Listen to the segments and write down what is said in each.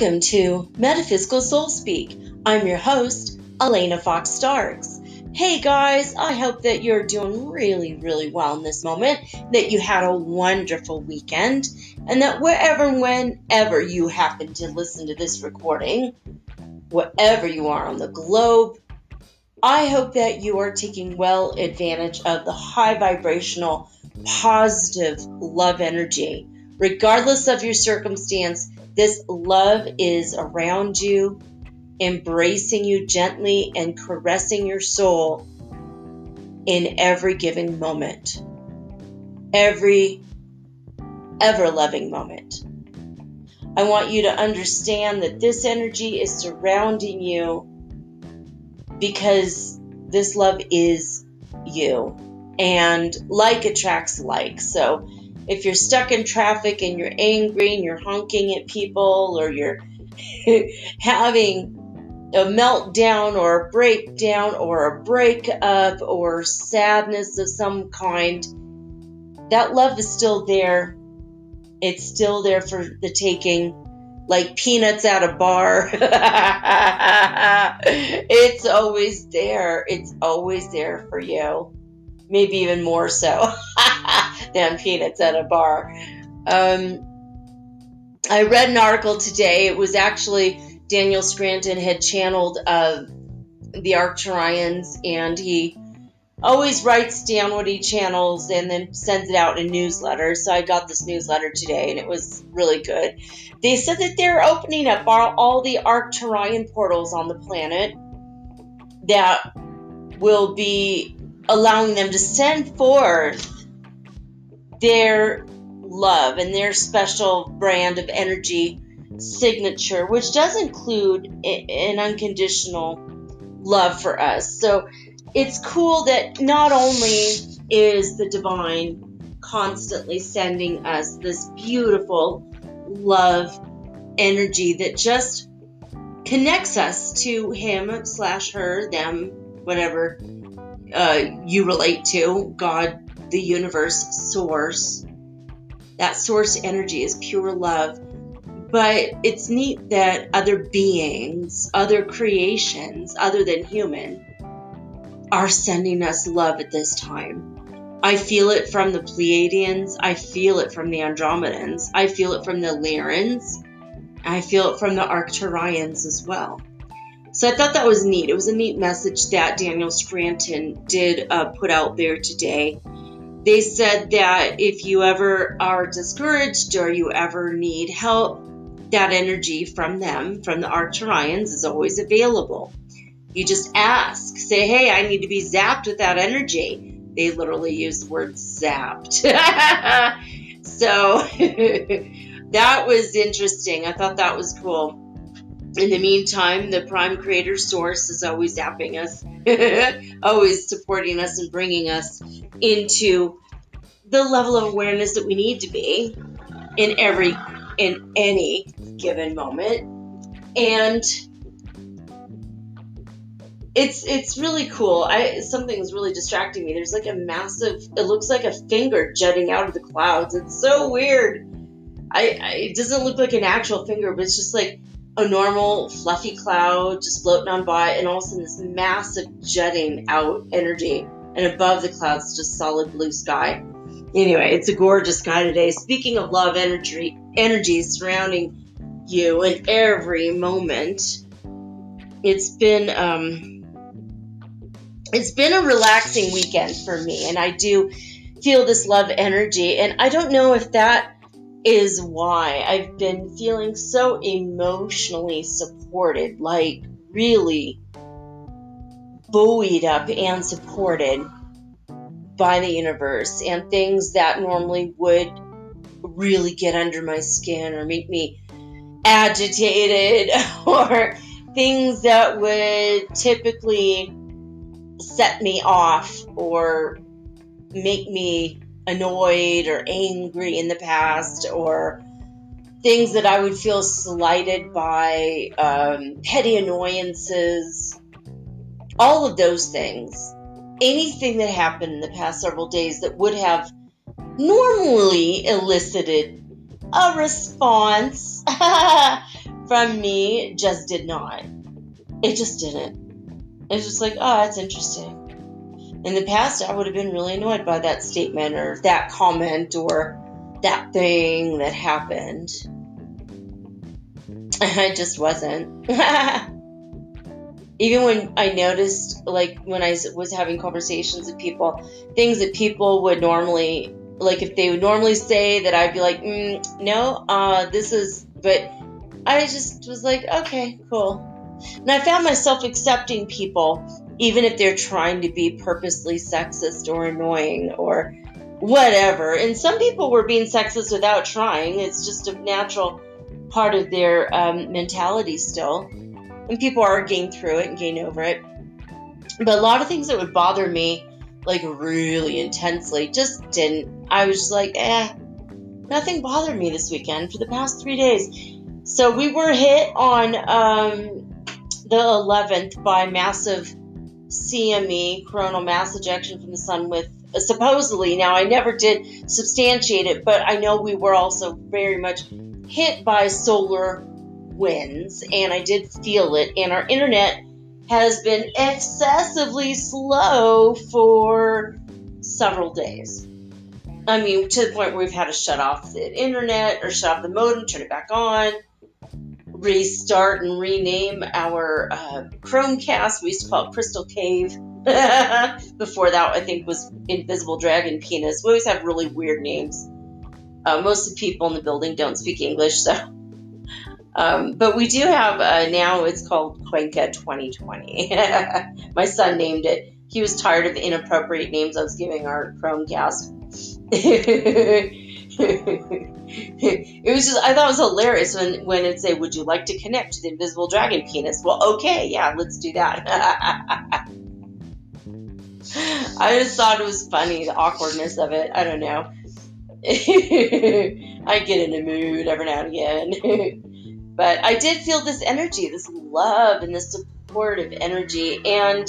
Welcome to Metaphysical Soul Speak. I'm your host, Elena Fox Starks. Hey guys, I hope that you're doing really, really well in this moment, that you had a wonderful weekend, and that wherever and whenever you happen to listen to this recording, wherever you are on the globe, I hope that you are taking well advantage of the high vibrational, positive love energy. Regardless of your circumstance, this love is around you, embracing you gently and caressing your soul in every given moment, every ever loving moment. I want you to understand that this energy is surrounding you because this love is you. And like attracts like. So if you're stuck in traffic and you're angry and you're honking at people or you're having a meltdown or a breakdown or a breakup or sadness of some kind, that love is still there. It's still there for the taking, like peanuts at a bar. it's always there. It's always there for you. Maybe even more so. than peanuts at a bar. Um, I read an article today. It was actually Daniel Scranton had channeled uh, the Arcturians, and he always writes down what he channels and then sends it out in a newsletter. So I got this newsletter today, and it was really good. They said that they're opening up all, all the Arcturian portals on the planet that will be allowing them to send forth their love and their special brand of energy signature, which does include an unconditional love for us. So it's cool that not only is the divine constantly sending us this beautiful love energy that just connects us to him slash her, them, whatever uh, you relate to, God, the universe source. That source energy is pure love. But it's neat that other beings, other creations other than human, are sending us love at this time. I feel it from the Pleiadians. I feel it from the Andromedans. I feel it from the Lyrans. I feel it from the Arcturians as well. So I thought that was neat. It was a neat message that Daniel Scranton did uh, put out there today. They said that if you ever are discouraged or you ever need help, that energy from them, from the Arcturians, is always available. You just ask, say, hey, I need to be zapped with that energy. They literally use the word zapped. so that was interesting. I thought that was cool. In the meantime, the Prime Creator Source is always zapping us, always supporting us and bringing us into the level of awareness that we need to be in every in any given moment. And it's it's really cool. I something's really distracting me. There's like a massive it looks like a finger jutting out of the clouds. It's so weird. I, I it doesn't look like an actual finger but it's just like a normal fluffy cloud just floating on by and all of a sudden this massive jutting out energy and above the clouds just solid blue sky. Anyway it's a gorgeous sky today. Speaking of love energy energy surrounding you in every moment it's been um it's been a relaxing weekend for me and i do feel this love energy and i don't know if that is why I've been feeling so emotionally supported. Like, really buoyed up and supported by the universe and things that normally would really get under my skin or make me agitated or things that would typically set me off or make me annoyed or angry in the past or things that I would feel slighted by, um, petty annoyances, all of those things. Anything that happened in the past several days that would have normally elicited a response from me just did not. It just didn't. It's just like, oh, that's interesting. In the past, I would have been really annoyed by that statement or that comment or that thing that happened. I just wasn't. Even when I noticed, like when I was having conversations with people, things that people would normally, like if they would normally say that I'd be like, mm, no, uh, this is, but I just was like, okay, cool. And I found myself accepting people, even if they're trying to be purposely sexist or annoying or whatever. And some people were being sexist without trying. It's just a natural part of their um, mentality still. And people are getting through it and getting over it. But a lot of things that would bother me, like really intensely, just didn't. I was just like, eh, nothing bothered me this weekend for the past three days. So we were hit on um, the 11th by massive CME, coronal mass ejection from the sun with uh, supposedly, now I never did substantiate it, but I know we were also very much hit by solar winds, and I did feel it, and our internet has been excessively slow for several days. I mean, to the point where we've had to shut off the internet or shut off the modem, turn it back on, restart and rename our uh, Chromecast. We used to call it Crystal Cave Before that, I think was Invisible Dragon Penis. We always have really weird names. Uh, most of the people in the building don't speak English, so. Um, but we do have uh, now. It's called Cuenca 2020. My son named it. He was tired of the inappropriate names I was giving our Chromecast. it was just I thought it was hilarious when when it say, "Would you like to connect to the invisible dragon penis?" Well, okay, yeah, let's do that. I just thought it was funny, the awkwardness of it. I don't know. I get in a mood every now and again. but I did feel this energy, this love, and this supportive energy. And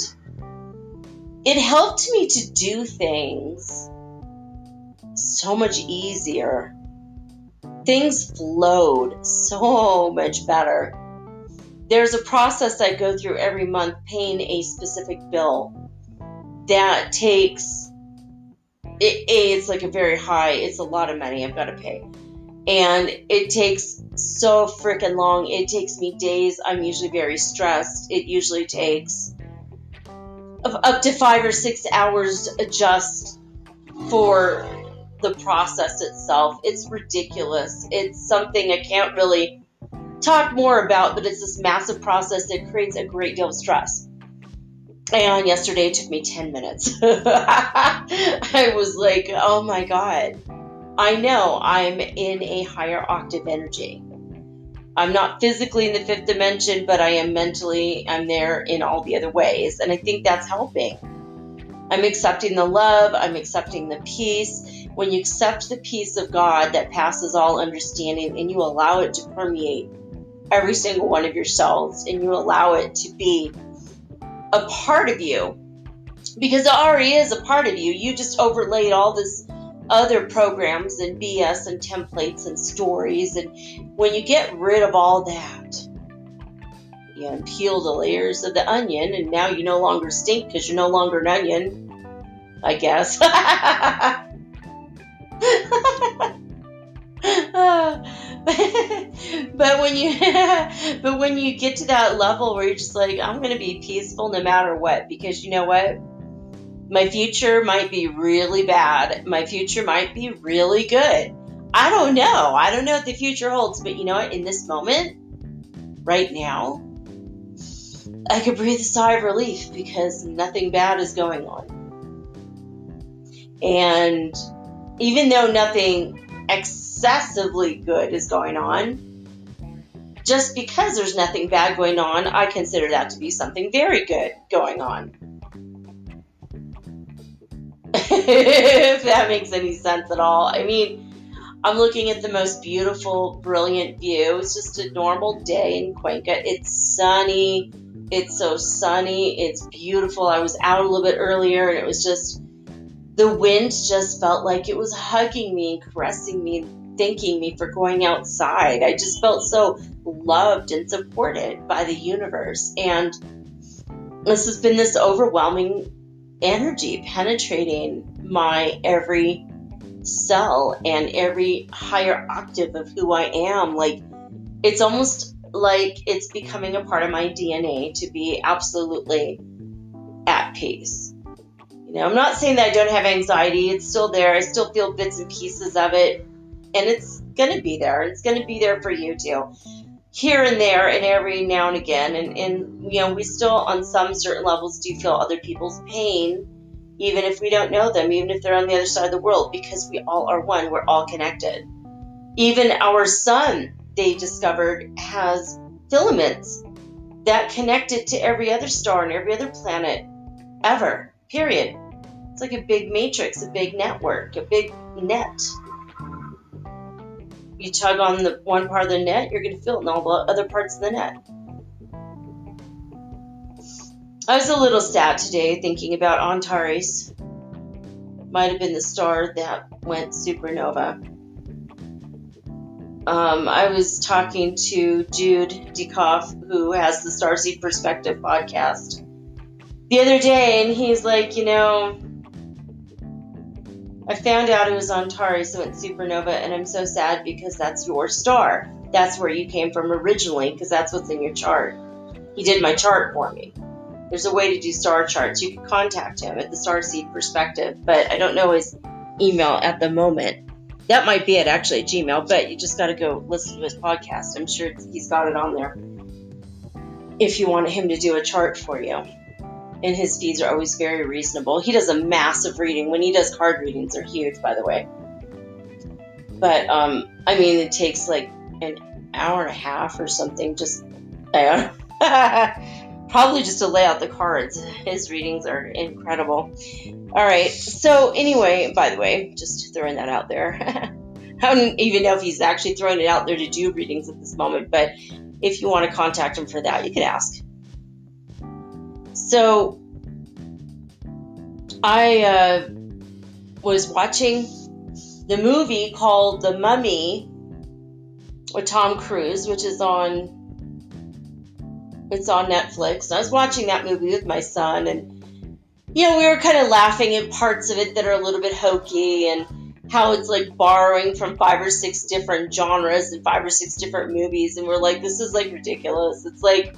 it helped me to do things so much easier. Things flowed so much better. There's a process I go through every month paying a specific bill that takes it, it's like a very high it's a lot of money i've got to pay and it takes so freaking long it takes me days i'm usually very stressed it usually takes up to five or six hours just for the process itself it's ridiculous it's something i can't really talk more about but it's this massive process that creates a great deal of stress and yesterday it took me 10 minutes. I was like, oh my God. I know I'm in a higher octave energy. I'm not physically in the fifth dimension, but I am mentally, I'm there in all the other ways. And I think that's helping. I'm accepting the love, I'm accepting the peace. When you accept the peace of God that passes all understanding and you allow it to permeate every single one of your cells and you allow it to be a part of you because it already is a part of you. You just overlaid all this other programs and BS and templates and stories. And when you get rid of all that, you unpeel the layers of the onion, and now you no longer stink because you're no longer an onion, I guess. but when you but when you get to that level where you're just like i'm going to be peaceful no matter what because you know what? My future might be really bad. My future might be really good. I don't know. I don't know what the future holds but you know what? In this moment right now I could breathe a sigh of relief because nothing bad is going on. And even though nothing excessively good is going on, just because there's nothing bad going on, I consider that to be something very good going on. if that makes any sense at all. I mean, I'm looking at the most beautiful, brilliant view. It's just a normal day in Cuenca. It's sunny. It's so sunny. It's beautiful. I was out a little bit earlier and it was just, the wind just felt like it was hugging me and caressing me and thanking me for going outside. I just felt so loved and supported by the universe. And this has been this overwhelming energy penetrating my every cell and every higher octave of who I am. Like, it's almost like it's becoming a part of my DNA to be absolutely at peace. You know, I'm not saying that I don't have anxiety, it's still there. I still feel bits and pieces of it, and it's going to be there. It's going to be there for you too. Here and there, and every now and again, and, and you know, we still, on some certain levels, do feel other people's pain even if we don't know them, even if they're on the other side of the world, because we all are one. We're all connected. Even our sun, they discovered, has filaments that connect it to every other star and every other planet ever, period. It's like a big matrix, a big network, a big net. You tug on the one part of the net, you're going to feel it in all the other parts of the net. I was a little sad today thinking about Antares. Might have been the star that went supernova. Um, I was talking to Jude Dekoff, who has the Starseed Perspective podcast, the other day, and he's like, you know, I found out it was Antares that went supernova, and I'm so sad because that's your star. That's where you came from originally, because that's what's in your chart. He did my chart for me there's a way to do star charts. You can contact him at the Starseed Perspective, but I don't know his email at the moment. That might be it actually Gmail, but you just got to go listen to his podcast. I'm sure he's got it on there. If you want him to do a chart for you, and his fees are always very reasonable. He does a massive reading. When he does card readings, they're huge, by the way. But um, I mean, it takes like an hour and a half or something. Just probably just to lay out the cards. His readings are incredible. All right. So anyway, by the way, just throwing that out there. I don't even know if he's actually throwing it out there to do readings at this moment, but if you want to contact him for that, you can ask. So I uh, was watching the movie called The Mummy with Tom Cruise, which is on it's on Netflix. I was watching that movie with my son, and you know, we were kind of laughing at parts of it that are a little bit hokey and how it's like borrowing from five or six different genres and five or six different movies, and we're like, this is like ridiculous. It's like,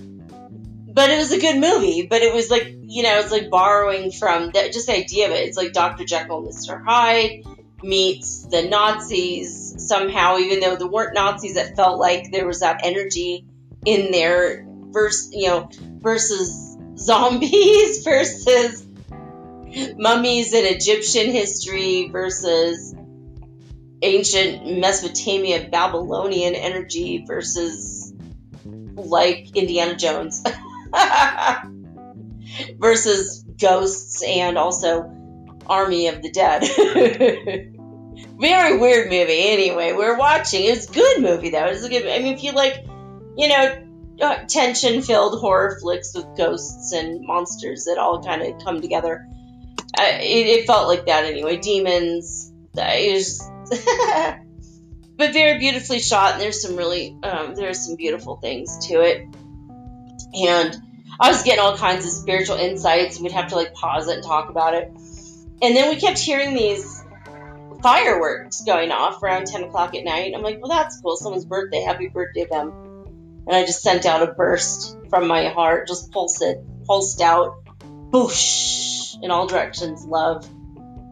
but it was a good movie, but it was like, mm-hmm. you know, it's like borrowing from that just the idea of it. It's like Dr. Jekyll Mr. Hyde meets the Nazis somehow, even though there weren't Nazis, it felt like there was that energy in there versus you know versus zombies versus mummies in Egyptian history versus ancient Mesopotamia Babylonian energy versus like Indiana Jones versus ghosts and also Army of the Dead. Very weird movie. Anyway, we're watching. It's a good movie though. It's a good. I mean, if you like, you know, uh, tension filled horror flicks with ghosts and monsters that all kind of come together. Uh, it, it, felt like that anyway. Demons. Was, but very beautifully shot, and there's some really um, there's some beautiful things to it. And I was getting all kinds of spiritual insights, we'd have to like pause it and talk about it. And then we kept hearing these fireworks going off around 10 o'clock at night. I'm like, well, that's cool. Someone's birthday. Happy birthday to them and I just sent out a burst from my heart, just pulsed it, pulsed out, boosh, in all directions. Love.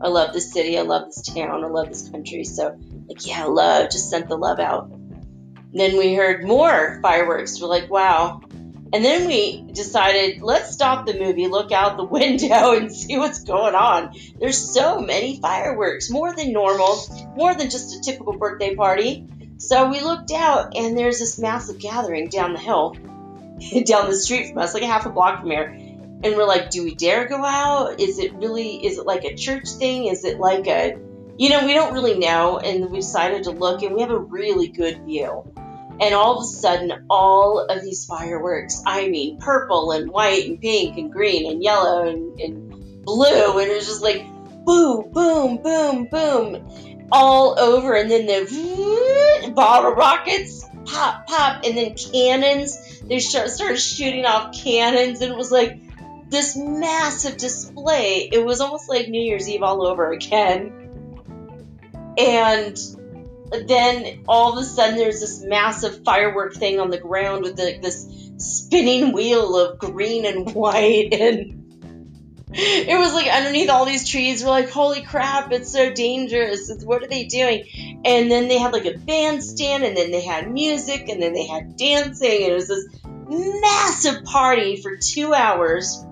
I love this city. I love this town. I love this country. So, like, yeah, love. Just sent the love out. And then we heard more fireworks. We're like, wow. And then we decided, let's stop the movie, look out the window, and see what's going on. There's so many fireworks, more than normal, more than just a typical birthday party. So we looked out, and there's this massive gathering down the hill, down the street from us, like half a block from here. And we're like, do we dare go out? Is it really, is it like a church thing? Is it like a, you know, we don't really know. And we decided to look, and we have a really good view. And all of a sudden, all of these fireworks I mean, purple and white and pink and green and yellow and, and blue. And it was just like boom, boom, boom, boom, all over. And then the bottle rockets pop, pop, and then cannons. They started shooting off cannons, and it was like this massive display. It was almost like New Year's Eve all over again. And then all of a sudden there's this massive firework thing on the ground with the, this spinning wheel of green and white. And it was like underneath all these trees we're like holy crap it's so dangerous. It's, what are they doing? And then they had like a bandstand and then they had music and then they had dancing and it was this massive party for two hours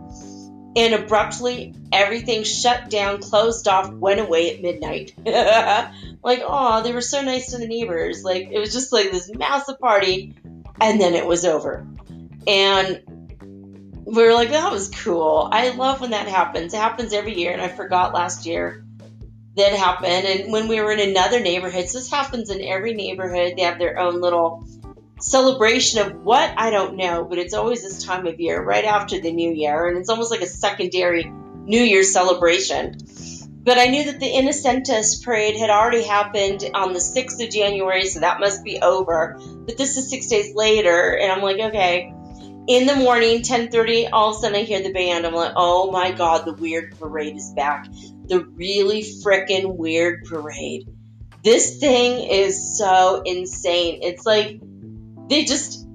and abruptly everything shut down closed off went away at midnight like, oh, they were so nice to the neighbors. Like, it was just like this massive party, and then it was over. And we were like, that was cool. I love when that happens. It happens every year, and I forgot last year that happened. And when we were in another neighborhood, so this happens in every neighborhood, they have their own little celebration of what I don't know, but it's always this time of year, right after the new year, and it's almost like a secondary New Year's celebration. But I knew that the Innocentus parade had already happened on the 6th of January, so that must be over. But this is six days later, and I'm like, okay. In the morning, 10:30, all of a sudden I hear the band. I'm like, oh my god, the weird parade is back. The really freaking weird parade. This thing is so insane. It's like they just.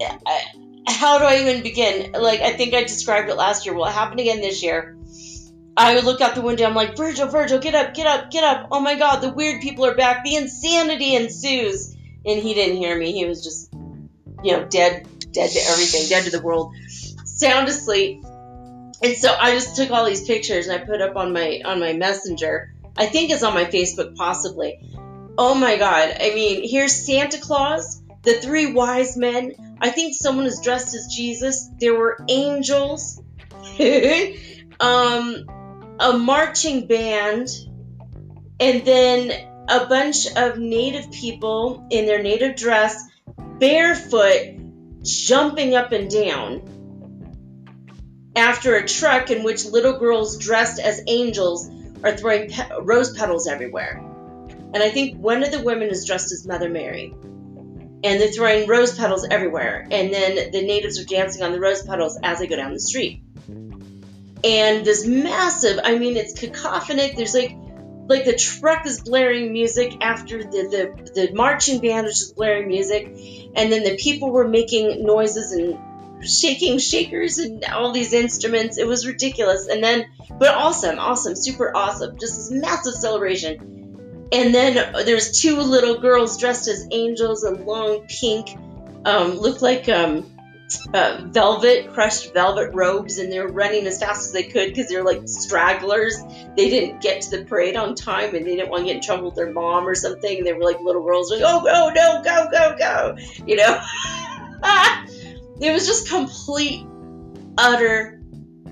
Uh, how do I even begin? Like, I think I described it last year. Well, it happened again this year I would look out the window. I'm like, Virgil, Virgil, get up, get up, get up. Oh my God, the weird people are back. The insanity ensues. And he didn't hear me. He was just, you know, dead, dead to everything, dead to the world, sound asleep. And so I just took all these pictures and I put up on my on my messenger. I think it's on my Facebook, possibly. Oh my God! I mean, here's Santa Claus, the three wise men. I think someone is dressed as Jesus. There were angels. um, a marching band, and then a bunch of native people in their native dress, barefoot, jumping up and down after a truck in which little girls dressed as angels are throwing pe- rose petals everywhere. And I think one of the women is dressed as Mother Mary. And they're throwing rose petals everywhere. And then the natives are dancing on the rose petals as they go down the street. And this massive i mean it's cacophonic. There's like like the truck is blaring music after the the, the marching band is just blaring music. And then the people were making noises and shaking shakers and all these instruments. It was ridiculous. And then but awesome awesome super awesome. Just this massive celebration and then there's two little girls dressed as angels in long pink um, look like um, uh, velvet, crushed velvet robes, and they're running as fast as they could because they're like stragglers. They didn't get to the parade on time and they didn't want to get in trouble with their mom or something. And they were like little girls, like, oh, go, no, go, go, go. You know? it was just complete, utter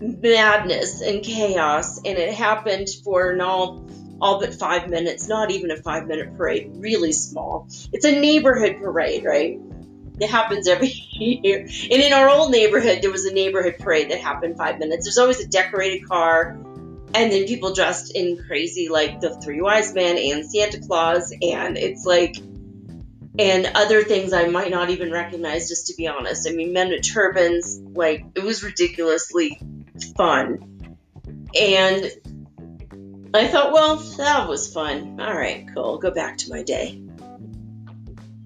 madness and chaos. And it happened for an all all but five minutes, not even a five minute parade, really small. It's a neighborhood parade, right? It happens every year. And in our old neighborhood, there was a neighborhood parade that happened five minutes. There's always a decorated car, and then people dressed in crazy, like the Three Wise Men and Santa Claus, and it's like, and other things I might not even recognize, just to be honest. I mean, men with turbans, like, it was ridiculously fun. And I thought, well, that was fun. All right, cool. Go back to my day.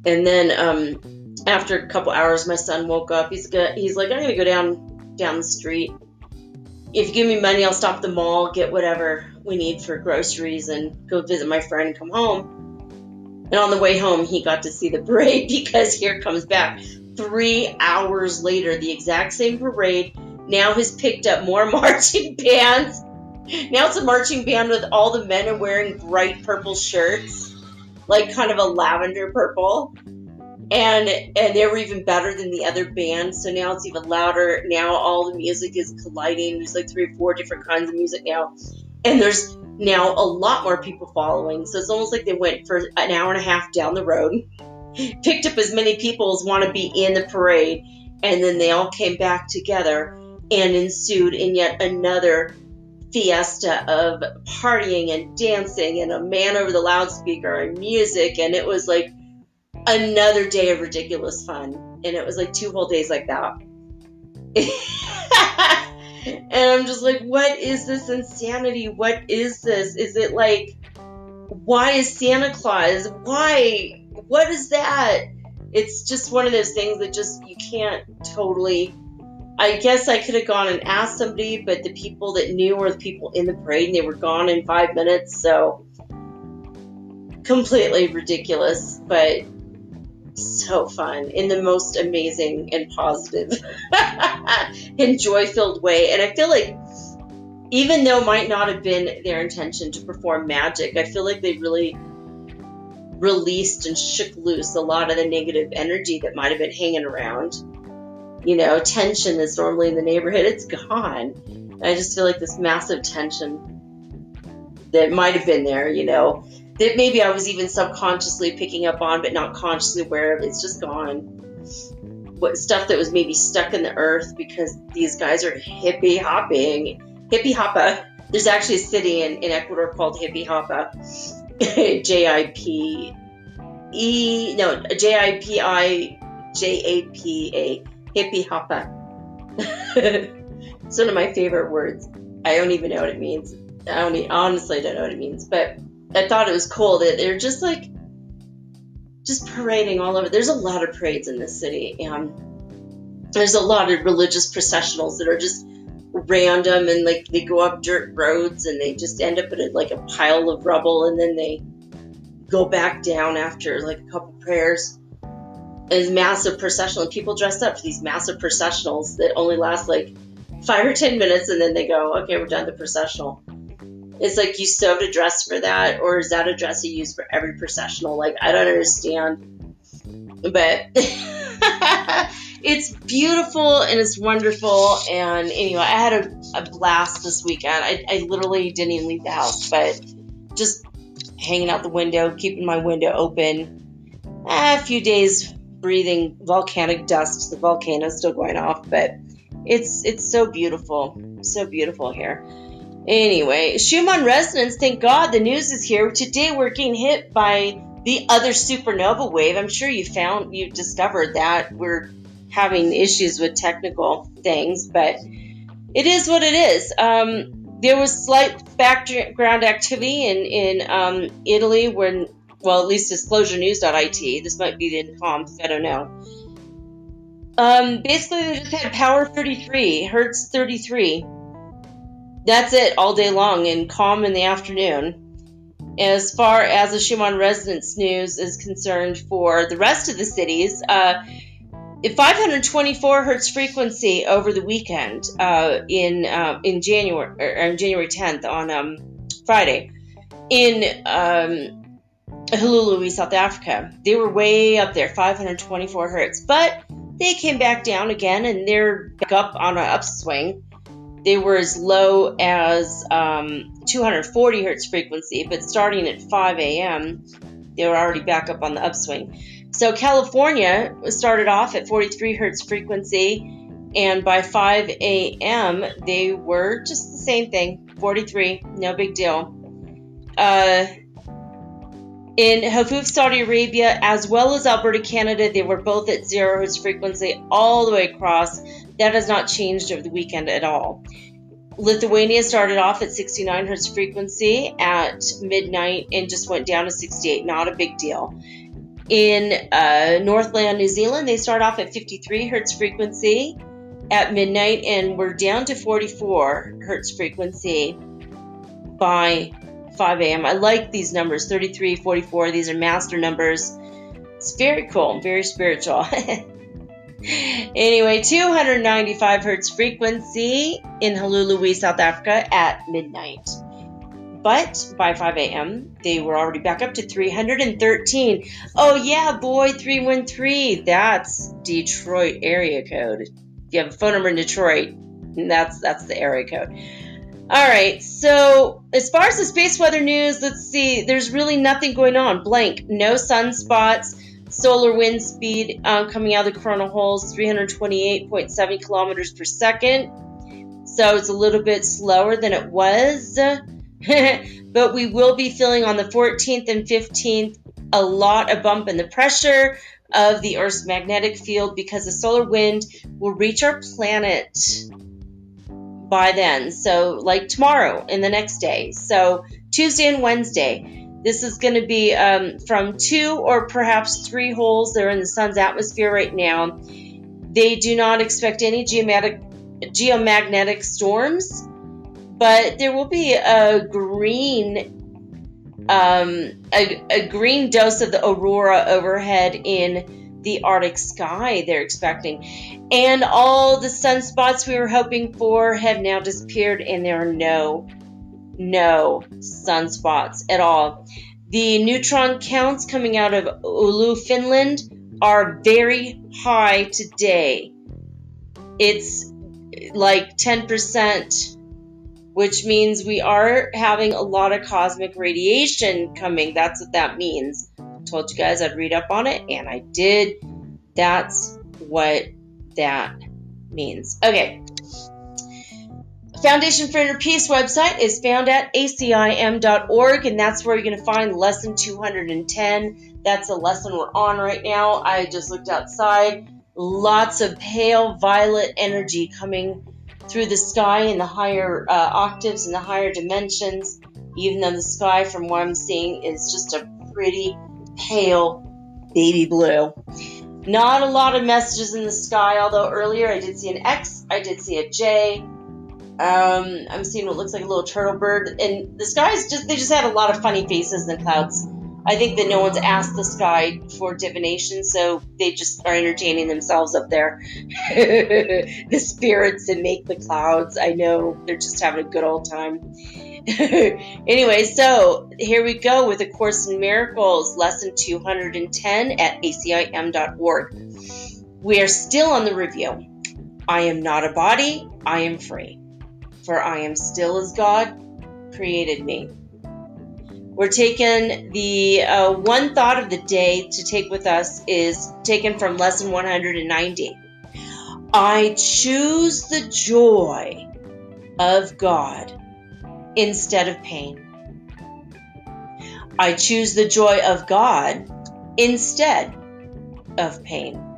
And then, um, after a couple hours, my son woke up. He's good. He's like, I'm gonna go down down the street. If you give me money, I'll stop at the mall, get whatever we need for groceries, and go visit my friend and come home. And on the way home, he got to see the parade because here comes back three hours later, the exact same parade now has picked up more marching bands. Now it's a marching band with all the men are wearing bright purple shirts, like kind of a lavender purple. And and they were even better than the other band, so now it's even louder. Now all the music is colliding. There's like three or four different kinds of music now. And there's now a lot more people following. So it's almost like they went for an hour and a half down the road, picked up as many people as want to be in the parade, and then they all came back together and ensued in yet another fiesta of partying and dancing and a man over the loudspeaker and music. And it was like another day of ridiculous fun. And it was like two whole days like that. And i'm just like what is this insanity? What is this? Is it like why is santa claus? Why? What is that? It's just one of those things that just you can't totally I guess I could have gone and asked somebody, but the people that knew were the people in the parade and they were gone in five minutes. So completely ridiculous, but so fun in the most amazing and positive and joy filled way. And I feel like even though it might not have been their intention to perform magic, I feel like they really released and shook loose a lot of the negative energy that might have been hanging around you know, tension is normally in the neighborhood, it's gone. And I just feel like this massive tension that might have been there, you know, that maybe I was even subconsciously picking up on, but not consciously aware of. It's just gone. What stuff that was maybe stuck in the earth because these guys are hippie hopping, hippie hoppa. There's actually a city in, in Ecuador called Hippie Hoppa, J I P E, no, J I P I J A P A hippie hoppa. it's one of my favorite words. I don't even know what it means. I even, honestly don't know what it means, but I thought it was cool that they're just like just parading all over. There's a lot of parades in this city, and there's a lot of religious processionals that are just random and like they go up dirt roads and they just end up in like a pile of rubble and then they go back down after like a couple prayers is massive processional. And people dress up for these massive processionals that only last like five or ten minutes, and then they go, "Okay, we're done the processional." It's like you sewed a dress for that, or is that a dress you use for every processional? Like I don't understand, but it's beautiful and it's wonderful. And anyway, I had a, a blast this weekend. I, I literally didn't even leave the house, but just hanging out the window, keeping my window open. a few days breathing volcanic dust. The volcano is still going off, but it's it's so beautiful, so beautiful here. Anyway, Schumann resonance. Thank God the news is here. Today we're getting hit by the other supernova wave. I'm sure you found you discovered that we're having issues with technical things, but it is what it is. Um, there was slight background activity in in um, Italy when well, at least disclosurenews.it. This might be the comps, I don't know. Um, basically, they just had power 33, hertz 33. That's it all day long and calm in the afternoon. As far as the Schumann resonance news is concerned for the rest of the cities, uh, 524 hertz frequency over the weekend uh, in uh, in January or, January 10th on um, Friday. In um, Hluhluwe, South Africa. They were way up there, 524 hertz, but they came back down again and they're back up on an upswing. They were as low as um, 240 hertz frequency, but starting at 5 a.m., they were already back up on the upswing. So California started off at 43 hertz frequency, and by 5 a.m., they were just the same thing 43, no big deal. Uh, in Hafuf, Saudi Arabia, as well as Alberta, Canada, they were both at zero hertz frequency all the way across. That has not changed over the weekend at all. Lithuania started off at 69 hertz frequency at midnight and just went down to 68. Not a big deal. In uh, Northland, New Zealand, they start off at 53 hertz frequency at midnight and we're down to 44 hertz frequency by 5 a.m. I like these numbers 33, 44. These are master numbers. It's very cool, very spiritual. anyway, 295 hertz frequency in Hluhluwe, South Africa at midnight. But by 5 a.m., they were already back up to 313. Oh, yeah, boy, 313. That's Detroit area code. If you have a phone number in Detroit, that's that's the area code. All right, so as far as the space weather news, let's see. There's really nothing going on. Blank. No sunspots. Solar wind speed um, coming out of the coronal holes 328.7 kilometers per second. So it's a little bit slower than it was. but we will be feeling on the 14th and 15th a lot of bump in the pressure of the Earth's magnetic field because the solar wind will reach our planet by then. So, like tomorrow and the next day. So, Tuesday and Wednesday. This is going to be um, from two or perhaps three holes. They're in the sun's atmosphere right now. They do not expect any geomagnetic, geomagnetic storms but there will be a green um, a, a green dose of the aurora overhead in the Arctic sky they're expecting. And all the sunspots we were hoping for have now disappeared, and there are no, no sunspots at all. The neutron counts coming out of Oulu, Finland are very high today. It's like 10% which means we are having a lot of cosmic radiation coming. That's what that means. Told you guys I'd read up on it, and I did. That's what that means. Okay. Foundation for Inner Peace website is found at acim.org, and that's where you're going to find lesson 210. That's a lesson we're on right now. I just looked outside. Lots of pale violet energy coming through the sky in the higher uh, octaves and the higher dimensions, even though the sky, from what I'm seeing, is just a pretty pale baby blue. Not a lot of messages in the sky, although earlier I did see an X, I did see a J. Um, I'm seeing what looks like a little turtle bird, and the skies just they just had a lot of funny faces in the clouds. I think that no one's asked the sky for divination, so they just are entertaining themselves up there. the spirits that make the clouds, I know they're just having a good old time. anyway, so here we go with A Course in Miracles, lesson 210 at acim.org. We are still on the review. I am not a body, I am free. For I am still as God created me. We're taking the uh, one thought of the day to take with us is taken from lesson 190. I choose the joy of God instead of pain. I choose the joy of God instead of pain.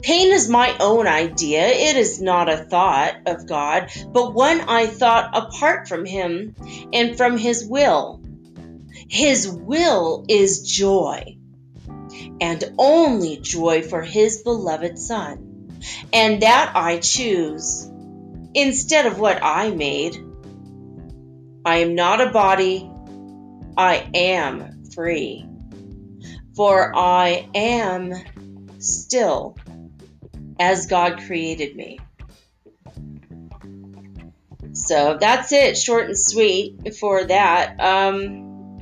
Pain is my own idea. It is not a thought of God, but one I thought apart from Him and from His will. His will is joy, and only joy for His beloved Son. And that I choose instead of what I made. I am not a body, I am free. For I am still as God created me. So that's it, short and sweet for that. Um,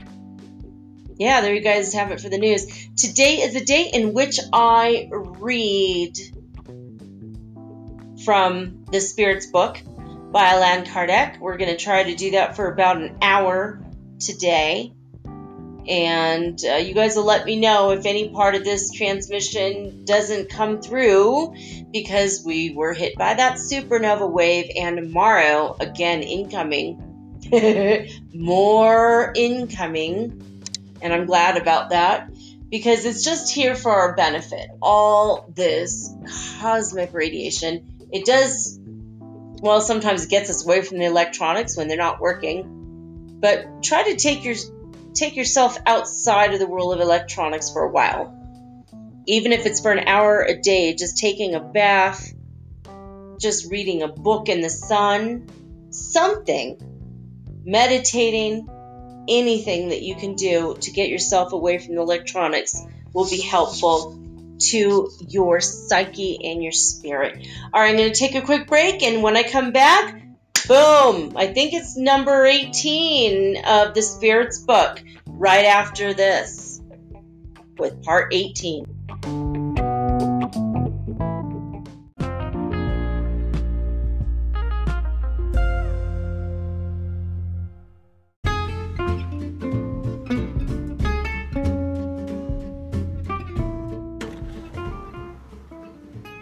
yeah, there you guys have it for the news. Today is the day in which I read from the Spirit's Book by Allan Kardec. We're going to try to do that for about an hour today. And uh, you guys will let me know if any part of this transmission doesn't come through because we were hit by that supernova wave. And tomorrow, again, incoming. More incoming and I'm glad about that because it's just here for our benefit. All this cosmic radiation, it does, well, sometimes it gets us away from the electronics when they're not working, but try to take your take yourself outside of the world of electronics for a while. Even if it's for an hour a day, just taking a bath, just reading a book in the sun, something, meditating, anything that you can do to get yourself away from the electronics will be helpful to your psyche and your spirit. All right, I'm going to take a quick break, and when I come back, boom, I think it's number 18 of the Spirits book right after this with part 18.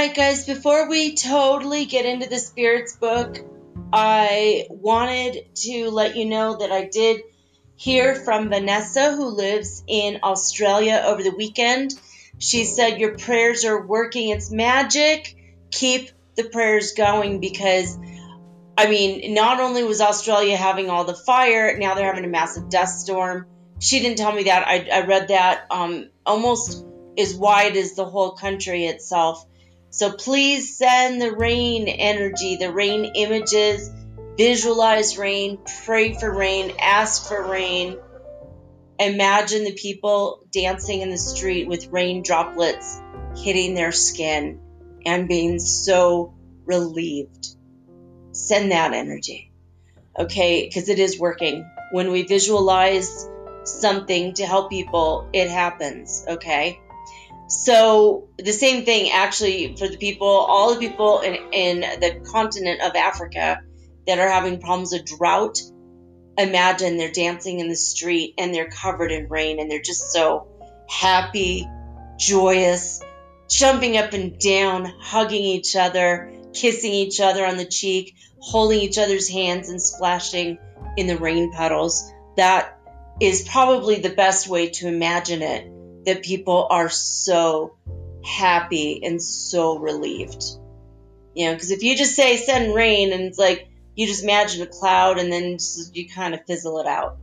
Right, guys, before we totally get into the spirits book, I wanted to let you know that I did hear from Vanessa, who lives in Australia over the weekend. She said, Your prayers are working. It's magic. Keep the prayers going because, I mean, not only was Australia having all the fire, now they're having a massive dust storm. She didn't tell me that. I, I read that um, almost as wide as the whole country itself. So please send the rain energy, the rain images, visualize rain, pray for rain, ask for rain. Imagine the people dancing in the street with rain droplets hitting their skin and being so relieved. Send that energy. Okay, because it is working. When we visualize something to help people, it happens. Okay. So the same thing actually for the people, all the people in, in the continent of Africa that are having problems with drought. Imagine they're dancing in the street and they're covered in rain and they're just so happy, joyous, jumping up and down, hugging each other, kissing each other on the cheek, holding each other's hands and splashing in the rain puddles. That is probably the best way to imagine it that people are so happy and so relieved. You know, because if you just say send rain and it's like you just imagine a cloud and then you kind of fizzle it out.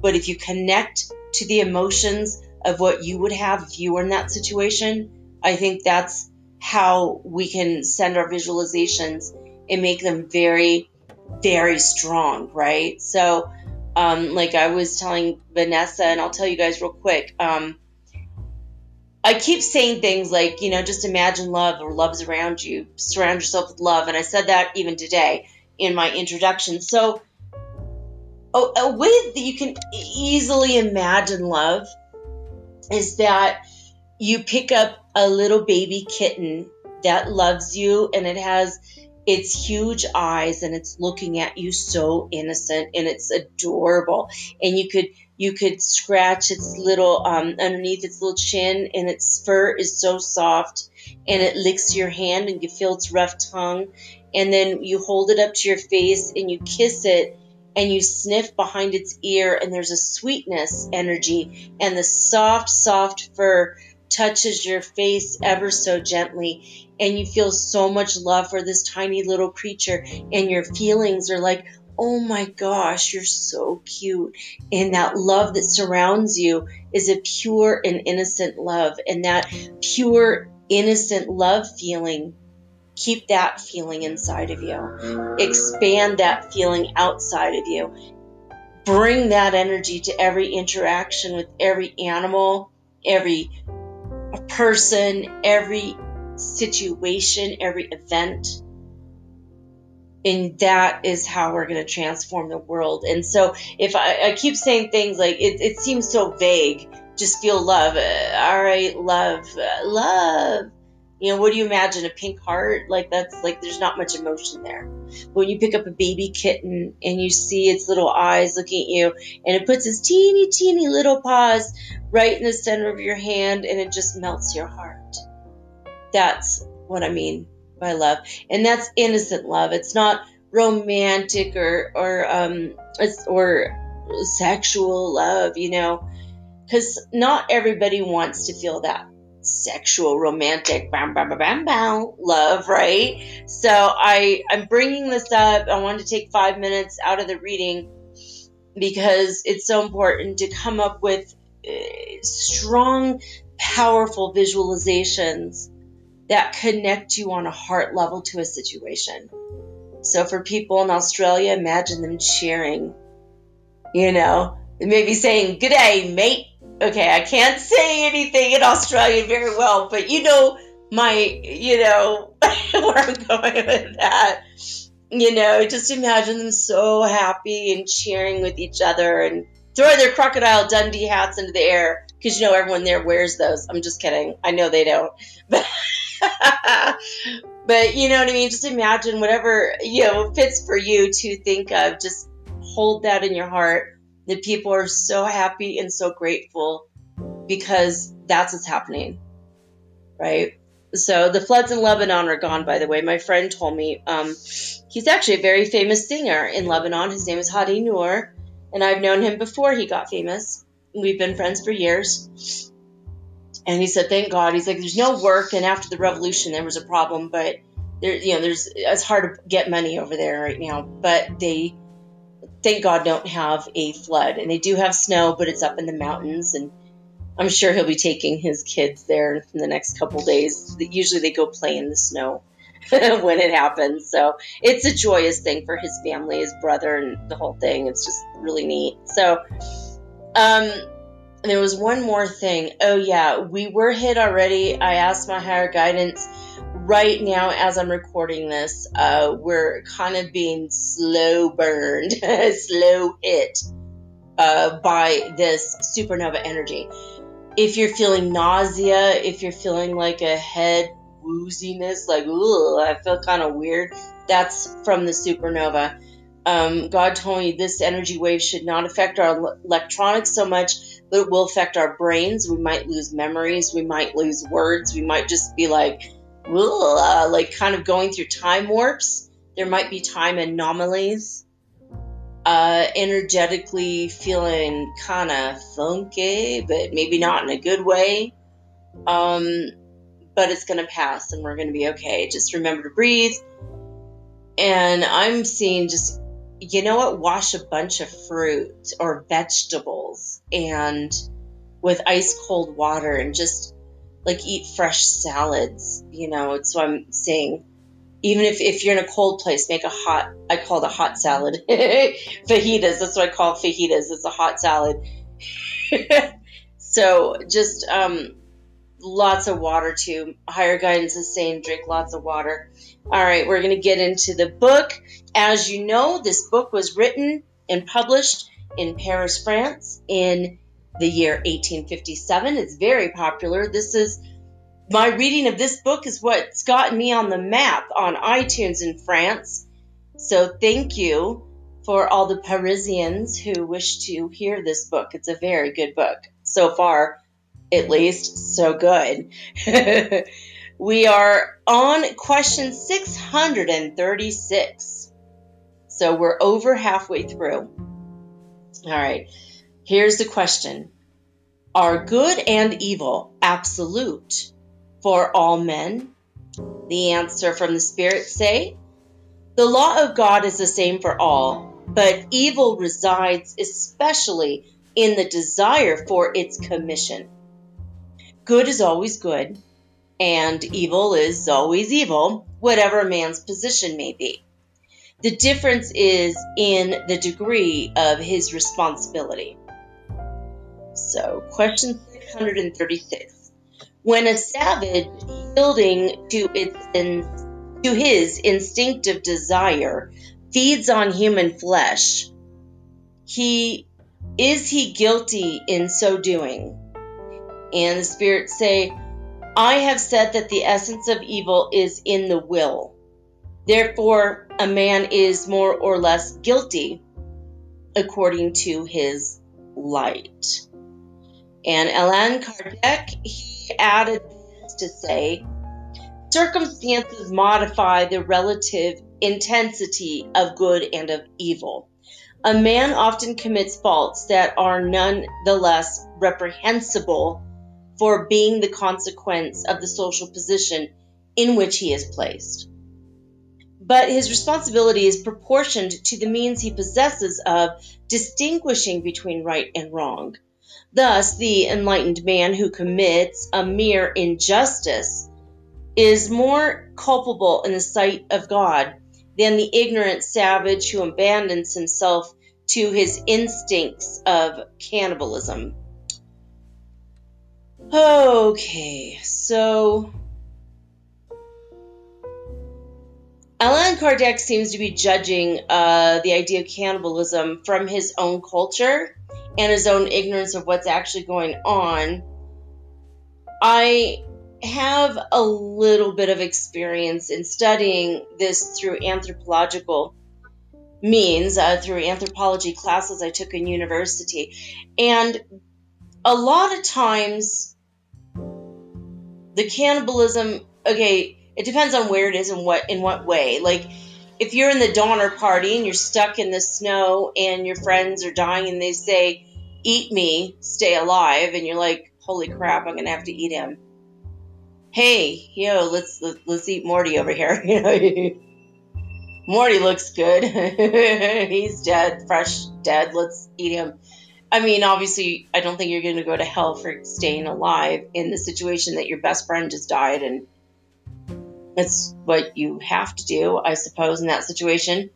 But if you connect to the emotions of what you would have if you were in that situation, I think that's how we can send our visualizations and make them very, very strong, right? So, um, like I was telling Vanessa, and I'll tell you guys real quick. Um, I keep saying things like, you know, just imagine love or love's around you, surround yourself with love. And I said that even today in my introduction. So, a, a way that you can easily imagine love is that you pick up a little baby kitten that loves you and it has its huge eyes and it's looking at you so innocent and it's adorable and you could you could scratch its little um, underneath its little chin and its fur is so soft and it licks your hand and you feel its rough tongue. And then you hold it up to your face and you kiss it and you sniff behind its ear and there's a sweetness energy and the soft soft fur touches your face ever so gently. And you feel so much love for this tiny little creature and your feelings are like oh my gosh you're so cute. And that love that surrounds you is a pure and innocent love. And that pure innocent love feeling keep that feeling inside of you. Expand that feeling outside of you. Bring that energy to every interaction with every animal every person, every situation, every event. And that is how we're going to transform the world. And so, if I, I keep saying things like it, it, seems so vague, just feel love. Uh, all right, love, uh, love. You know, what do you imagine? A pink heart? Like, that's like, there's not much emotion there. But when you pick up a baby kitten and you see its little eyes looking at you, and it puts its teeny, teeny little paws right in the center of your hand and it just melts your heart. That's what I mean by love. And that's innocent love. It's not romantic or or um or sexual love, you know, because not everybody wants to feel that sexual, romantic, bam, bam, bam, bam, bam, love, right? So I, I'm bringing this up. I wanted to take five minutes out of the reading because it's so important to come up with uh, strong, powerful visualizations that connect you on a heart level to a situation. So for people in Australia, imagine them cheering, you know, maybe saying, Good day, mate. Okay, I can't say anything in Australian very well, but you know my, you know, where I'm going with that. You know, just imagine them so happy and cheering with each other and throwing their crocodile Dundee hats into the air because you know everyone there wears those. I'm just kidding. I know they don't, but but you know what I mean. Just imagine whatever you know fits for you to think of. Just hold that in your heart. The people are so happy and so grateful because that's what's happening, right? So the floods in Lebanon are gone. By the way, my friend told me um, he's actually a very famous singer in Lebanon. His name is Hadi Noor, and I've known him before he got famous. We've been friends for years. And he said, "Thank God." He's like, "There's no work, and after the revolution, there was a problem, but there, you know, there's it's hard to get money over there right now. But they, thank God, don't have a flood, and they do have snow, but it's up in the mountains, and I'm sure he'll be taking his kids there in the next couple days. Usually, they go play in the snow." when it happens. So it's a joyous thing for his family, his brother, and the whole thing. It's just really neat. So, um, there was one more thing. Oh, yeah, we were hit already. I asked my higher guidance. Right now, as I'm recording this, uh, we're kind of being slow burned, slow hit uh, by this supernova energy. If you're feeling nausea, if you're feeling like a head wooziness, like, ooh, I feel kind of weird, that's from the supernova. Um, God told me this energy wave should not affect our electronics so much but it will affect our brains. We might lose memories. We might lose words. We might just be like, uh, like kind of going through time warps. There might be time anomalies. Uh, energetically feeling kind of funky, but maybe not in a good way. Um, but it's going to pass and we're going to be okay. Just remember to breathe. And I'm seeing just you know what? Wash a bunch of fruit or vegetables and with ice cold water and just like eat fresh salads. You know, it's what I'm saying. Even if, if you're in a cold place, make a hot, I call it a hot salad. fajitas, that's what I call fajitas. It's a hot salad. so just um, lots of water too. Higher guidance is saying drink lots of water. All right, we're going to get into the book. As you know, this book was written and published in Paris, France in the year 1857. It's very popular. This is my reading of this book is what's gotten me on the map on iTunes in France. So thank you for all the Parisians who wish to hear this book. It's a very good book. So far, at least, so good. We are on question 636. So we're over halfway through. All right, here's the question Are good and evil absolute for all men? The answer from the Spirit say The law of God is the same for all, but evil resides especially in the desire for its commission. Good is always good, and evil is always evil, whatever a man's position may be. The difference is in the degree of his responsibility. So, question 636. When a savage, yielding to its to his instinctive desire, feeds on human flesh, he is he guilty in so doing? And the spirits say, I have said that the essence of evil is in the will. Therefore, a man is more or less guilty according to his light. And Allan Kardec, he added this to say, circumstances modify the relative intensity of good and of evil. A man often commits faults that are none the less reprehensible for being the consequence of the social position in which he is placed. But his responsibility is proportioned to the means he possesses of distinguishing between right and wrong. Thus, the enlightened man who commits a mere injustice is more culpable in the sight of God than the ignorant savage who abandons himself to his instincts of cannibalism. Okay, so Allan Kardec seems to be judging uh, the idea of cannibalism from his own culture and his own ignorance of what's actually going on. I have a little bit of experience in studying this through anthropological means, uh, through anthropology classes I took in university. And a lot of times, the cannibalism, okay, it depends on where it is and what in what way. Like, if you're in the Donner Party and you're stuck in the snow and your friends are dying and they say, "Eat me, stay alive," and you're like, "Holy crap, I'm gonna have to eat him." hey, yo, let's let's eat Morty over here. Morty looks good. He's dead, fresh dead. Let's eat him. I mean, obviously, I don't think you're going to go to hell for staying alive in the situation that your best friend just died, and it's what you have to do, I suppose, in that situation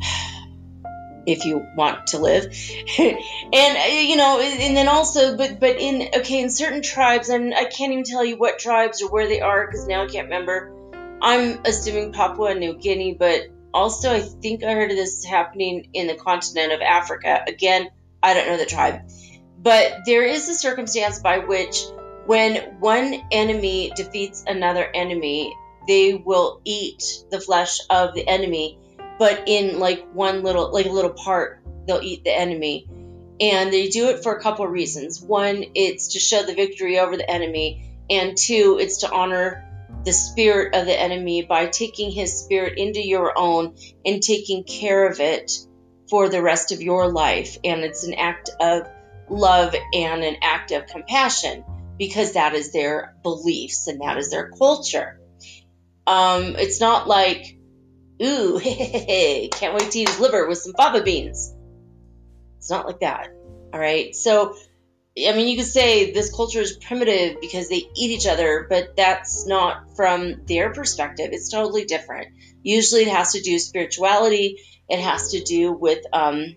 if you want to live. And uh, you know and then also but but in okay in certain tribes and i can't even tell you what tribes or where they are because now i can't remember. I'm assuming papua new guinea but also i think i heard of this happening in the continent of africa. Again i don't know the tribe. But there is a circumstance by which when one enemy defeats another enemy they will eat the flesh of the enemy but in like one little like a little part they'll eat the enemy. And they do it for a couple of reasons. One it's to show the victory over the enemy and two it's to honor the spirit of the enemy by taking his spirit into your own and taking care of it for the rest of your life and it's an act of love and an act of compassion because that is their beliefs and that is their culture um, it's not like Ooh, hey, can't wait to eat his liver with some fava beans. It's not like that. All right. So, I mean, you could say this culture is primitive because they eat each other, but that's not from their perspective. It's totally different. Usually it has to do with spirituality, it has to do with, um,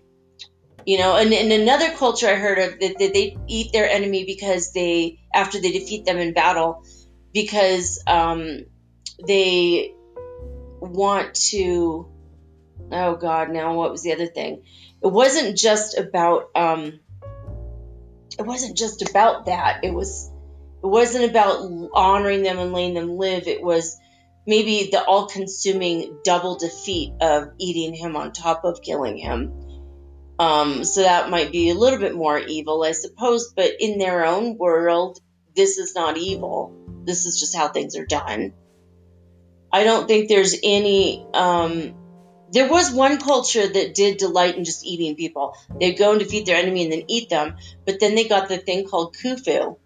you know, and in another culture I heard of that, that they eat their enemy because they, after they defeat them in battle, because um, they want to oh god now what was the other thing? It wasn't just about um it wasn't just about that. It was it wasn't about honoring them and letting them live. It was maybe the all-consuming double defeat of eating him on top of killing him um, so that might be a little bit more evil i suppose but in their own world this is not evil this is just how things are done I don't think there's any. Um, there was one culture that did delight in just eating people. They'd go and defeat their enemy and then eat them. But then they got the thing called kuru.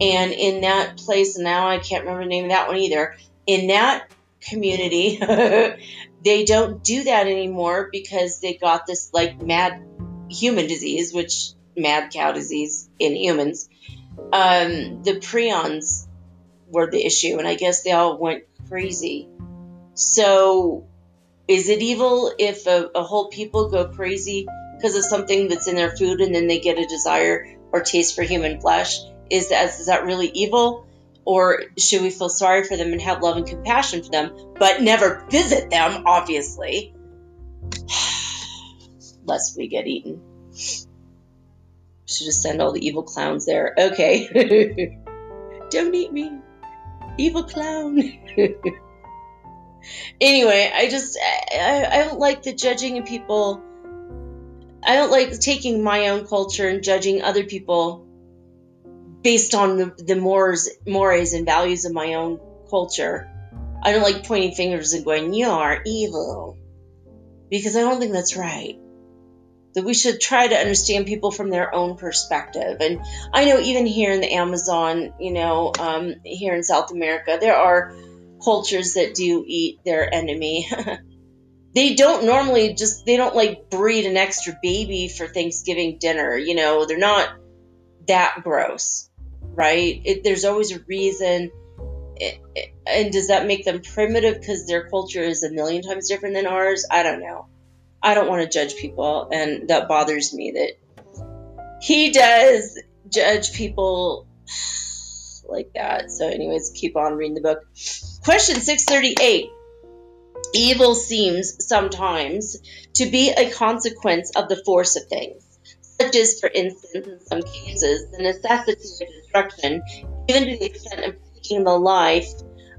And in that place, now I can't remember the name of that one either. In that community, they don't do that anymore because they got this like mad human disease, which mad cow disease in humans. Um, the prions were the issue, and I guess they all went crazy. So, is it evil if a, a whole people go crazy because of something that's in their food and then they get a desire or taste for human flesh? Is that, is that really evil? Or should we feel sorry for them and have love and compassion for them, but never visit them, obviously? Lest we get eaten. Should just send all the evil clowns there. Okay. Don't eat me evil clown. anyway, I just I, I don't like the judging of people. I don't like taking my own culture and judging other people based on the, the mores, mores and values of my own culture. I don't like pointing fingers and going, "You are evil," because I don't think that's right. that we should try to understand people from their own perspective. And I know even here in the Amazon, you know, um, here in South America, there are cultures that do eat their enemy. they don't normally just, they don't like breed an extra baby for Thanksgiving dinner. You know, they're not that gross, right? It, there's always a reason. It, it, and does that make them primitive because their culture is a million times different than ours? I don't know. I don't want to judge people, and that bothers me that he does judge people like that. So, anyways, keep on reading the book. Question 638 Evil seems sometimes to be a consequence of the force of things, such as, for instance, in some cases, the necessity of destruction, even to the extent of taking the life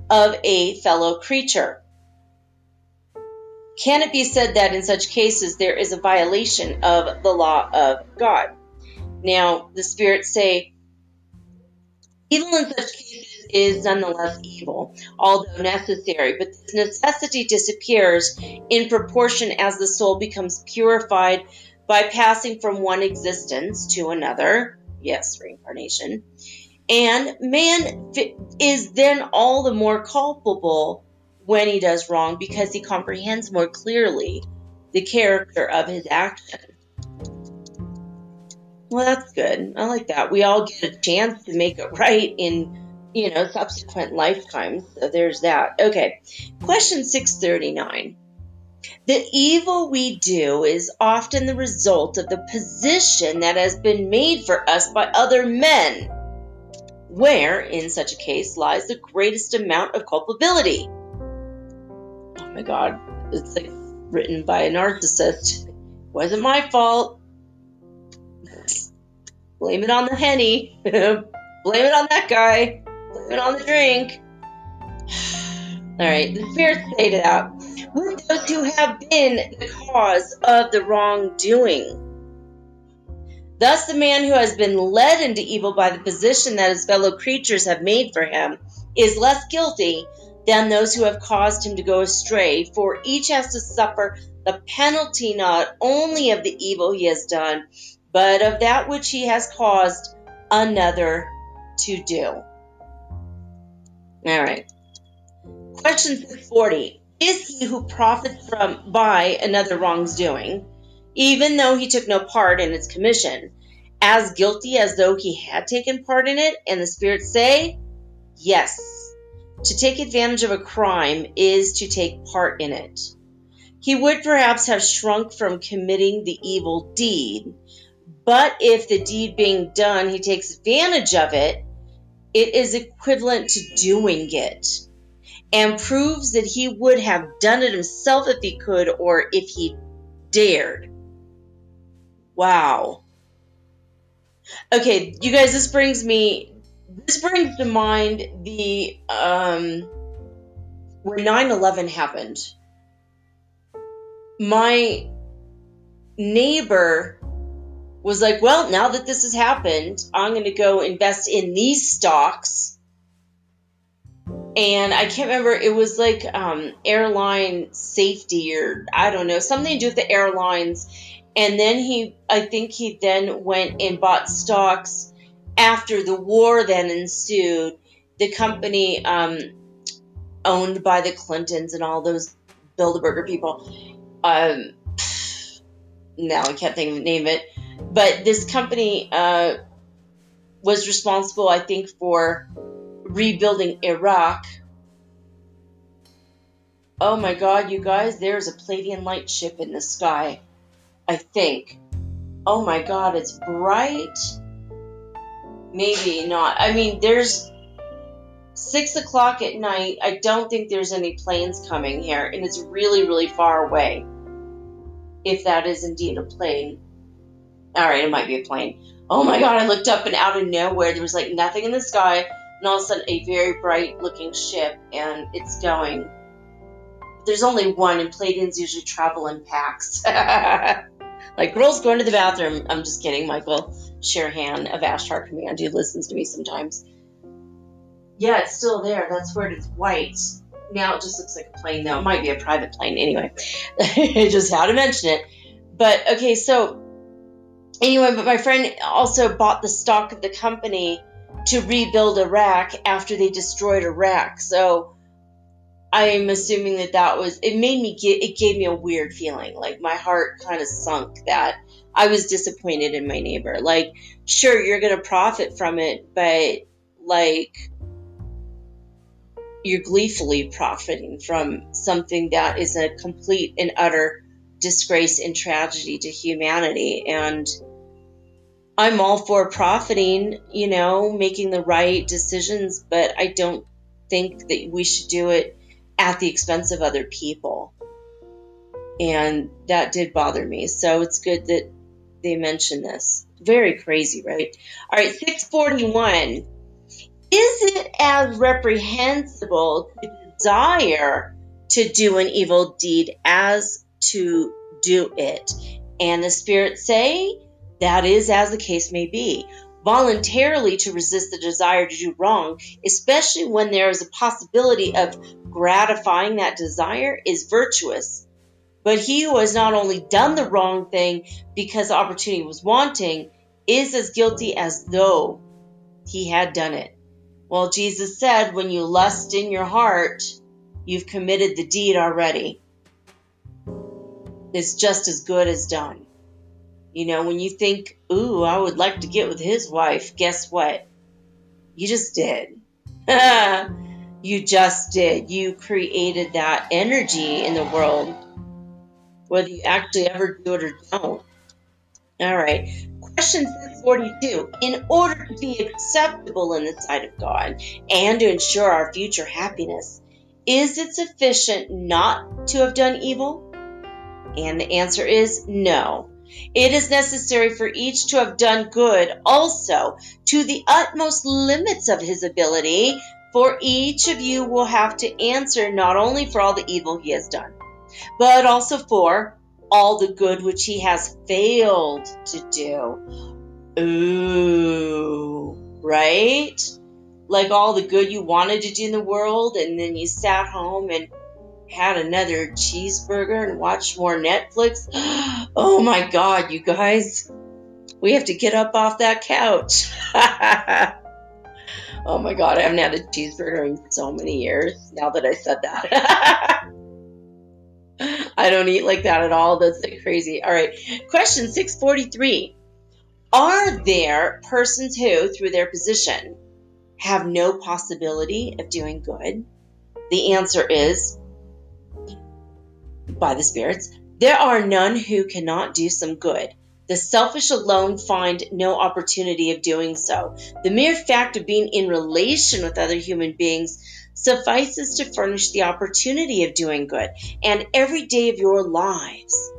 of a fellow creature. Can it be said that in such cases there is a violation of the law of God? Now, the spirits say, evil in such cases is nonetheless evil, although necessary, but this necessity disappears in proportion as the soul becomes purified by passing from one existence to another. Yes, reincarnation. And man is then all the more culpable when he does wrong because he comprehends more clearly the character of his action. Well, that's good. I like that. We all get a chance to make it right in, you know, subsequent lifetimes. So there's that. Okay. Question 639. The evil we do is often the result of the position that has been made for us by other men, where, in such a case, lies the greatest amount of culpability oh my god, it's like written by a narcissist. Wasn't my fault. Blame it on the henny. Blame it on that guy. Blame it on the drink. Alright, the spirits say to that. With those who have been the cause of the wrongdoing. Thus, the man who has been led into evil by the position that his fellow creatures have made for him is less guilty than those who have caused him to go astray, for each has to suffer the penalty not only of the evil he has done, but of that which he has caused another to do. All right. Question 640. Is he who profits from by another wrong's doing, even though he took no part in its commission, as guilty as though he had taken part in it? And the spirits say, Yes. To take advantage of a crime is to take part in it. He would perhaps have shrunk from committing the evil deed, but if the deed being done he takes advantage of it, it is equivalent to doing it and proves that he would have done it himself if he could or if he dared. Wow. Okay, you guys, this brings me this brings to mind the um, when 9-11 happened my neighbor was like well now that this has happened i'm going to go invest in these stocks and i can't remember it was like um, airline safety or i don't know something to do with the airlines. And then he i think he then went and bought stocks after the war then ensued, the company um, owned by the Clintons and all those Bilderberger people, um, now I can't think of the name of it, but this company uh, was responsible, I think, for rebuilding Iraq. Oh my god, you guys, there's a Pleiadian light ship in the sky. I think. Oh my god, it's bright maybe not. I mean, there's six o'clock at night. I don't think there's any planes coming here, and it's really, really far away. If that is indeed a plane. All right, it might be a plane. Oh my god, I looked up and out of nowhere, there was like nothing in the sky, and all of a sudden, a very bright looking ship, and it's going. There's only one, and Pleiadians usually travel in packs. like, girls going to the bathroom. I'm just kidding, Michael. Sherahan of Ashtar Command who listens to me sometimes. Yeah, it's still there. That's where it's white. Now it just looks like a plane, though. It might be a private plane anyway. Just had to mention it. But okay, so anyway, but my friend also bought the stock of the company to rebuild Iraq after they destroyed Iraq. So I'm assuming that that was it made me get it gave me a weird feeling. Like my heart kind of sunk that I was disappointed in my neighbor. Like sure you're going to profit from it but like you're gleefully profiting from something that is a complete and utter disgrace and tragedy to humanity. And I'm all for profiting, you know, making the right decisions, but I don't think that we should do it at the expense of other people. And that did bother me. So it's good that they mention this. Very crazy, right? All right, 641. Is it as reprehensible to desire to do an evil deed as to do it? And the spirits say, that is as the case may be voluntarily to resist the desire to do wrong, especially when there is a possibility of gratifying that desire, is virtuous. But he who has not only done the wrong thing because opportunity was wanting is as guilty as though he had done it. Well, Jesus said, when you lust in your heart, you've committed the deed already. It's just as good as done. You know, when you think, ooh, I would like to get with his wife, guess what? You just did. you just did. You created that energy in the world, whether you actually ever do it or don't. All right. Question 42. In order to be acceptable in the sight of God and to ensure our future happiness, is it sufficient not to have done evil? And the answer is no. It is necessary for each to have done good also to the utmost limits of his ability, for each of you will have to answer not only for all the evil he has done, but also for all the good which he has failed to do. Ooh, right? Like all the good you wanted to do in the world, and then you sat home and had another cheeseburger and watched more Netflix. Oh my God, you guys. We have to get up off that couch. oh my God, I haven't had a cheeseburger in so many years now that I said that. I don't eat like that at all. That's crazy. All right. Question 643 Are there persons who, through their position, have no possibility of doing good? The answer is by the spirits, there are none who cannot do some good. The selfish alone find no opportunity of doing so. The mere fact of being in relation with other human beings suffices to furnish the opportunity of doing good, and every day of your lives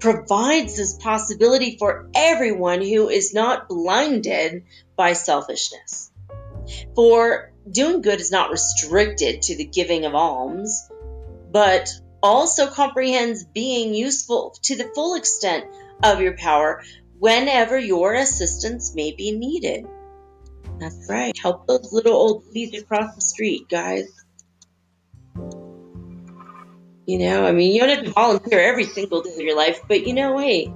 provides this possibility for everyone who is not blinded by selfishness. For doing good is not restricted to the giving of alms, but also comprehends being useful to the full extent of your power whenever your assistance may be needed. That's right. Help those little old ladies across the street, guys. You know, I mean, you don't have to volunteer every single day of your life, but you know, hey,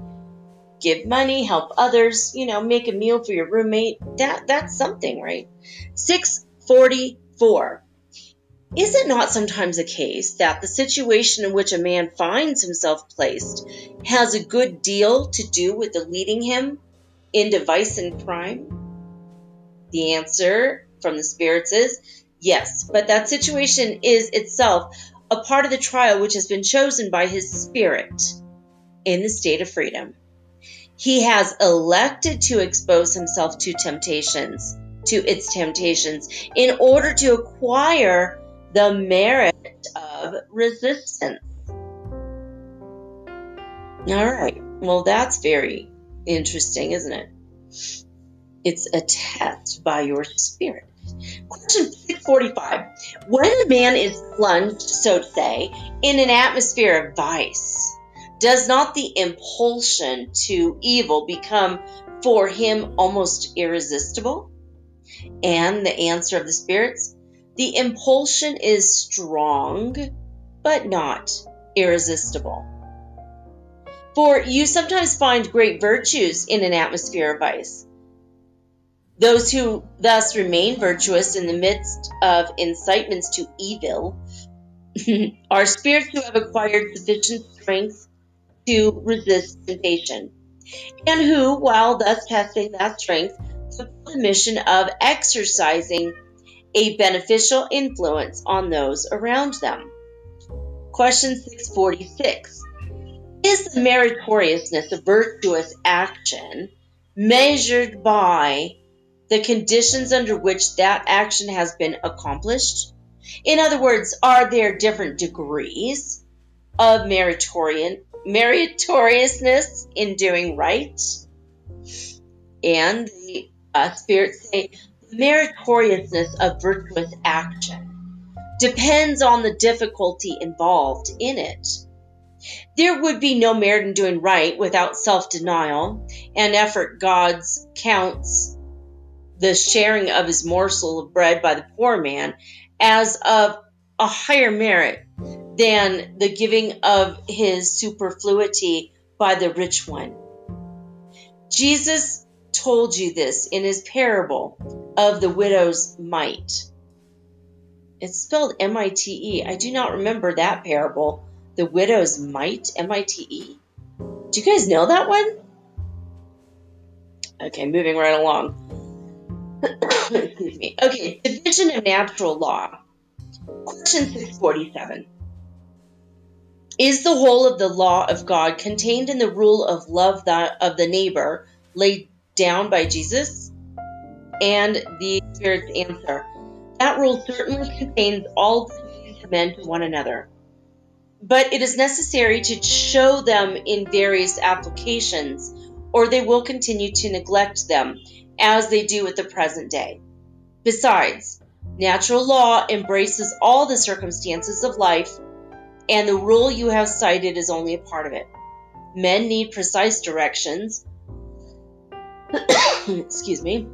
give money, help others, you know, make a meal for your roommate. That that's something, right? 644. Is it not sometimes a case that the situation in which a man finds himself placed has a good deal to do with the leading him into vice and crime? The answer from the spirits is yes, but that situation is itself a part of the trial which has been chosen by his spirit in the state of freedom. He has elected to expose himself to temptations, to its temptations, in order to acquire the merit of resistance. All right. Well, that's very interesting, isn't it? It's a test by your spirit. Question 645. When a man is plunged, so to say, in an atmosphere of vice, does not the impulsion to evil become for him almost irresistible? And the answer of the spirits the impulsion is strong, but not irresistible. For you sometimes find great virtues in an atmosphere of vice. Those who thus remain virtuous in the midst of incitements to evil are spirits who have acquired sufficient strength to resist temptation, and who, while thus testing that strength, took the mission of exercising a beneficial influence on those around them. Question 646 Is the meritoriousness of virtuous action measured by the conditions under which that action has been accomplished? In other words, are there different degrees of meritorian, meritoriousness in doing right? And the uh, spirits say meritoriousness of virtuous action depends on the difficulty involved in it. There would be no merit in doing right without self denial and effort. God's counts the sharing of his morsel of bread by the poor man as of a higher merit than the giving of his superfluity by the rich one. Jesus told you this in his parable of the widow's mite. It's spelled M I T E. I do not remember that parable. The widow's mite, M I T E. Do you guys know that one? Okay, moving right along. Excuse me. Okay, division of natural law. Question 647. Is the whole of the law of God contained in the rule of love of the neighbor laid down by Jesus? And the Spirit's answer that rule certainly contains all of men to one another. But it is necessary to show them in various applications, or they will continue to neglect them, as they do at the present day. Besides, natural law embraces all the circumstances of life, and the rule you have cited is only a part of it. Men need precise directions. Excuse me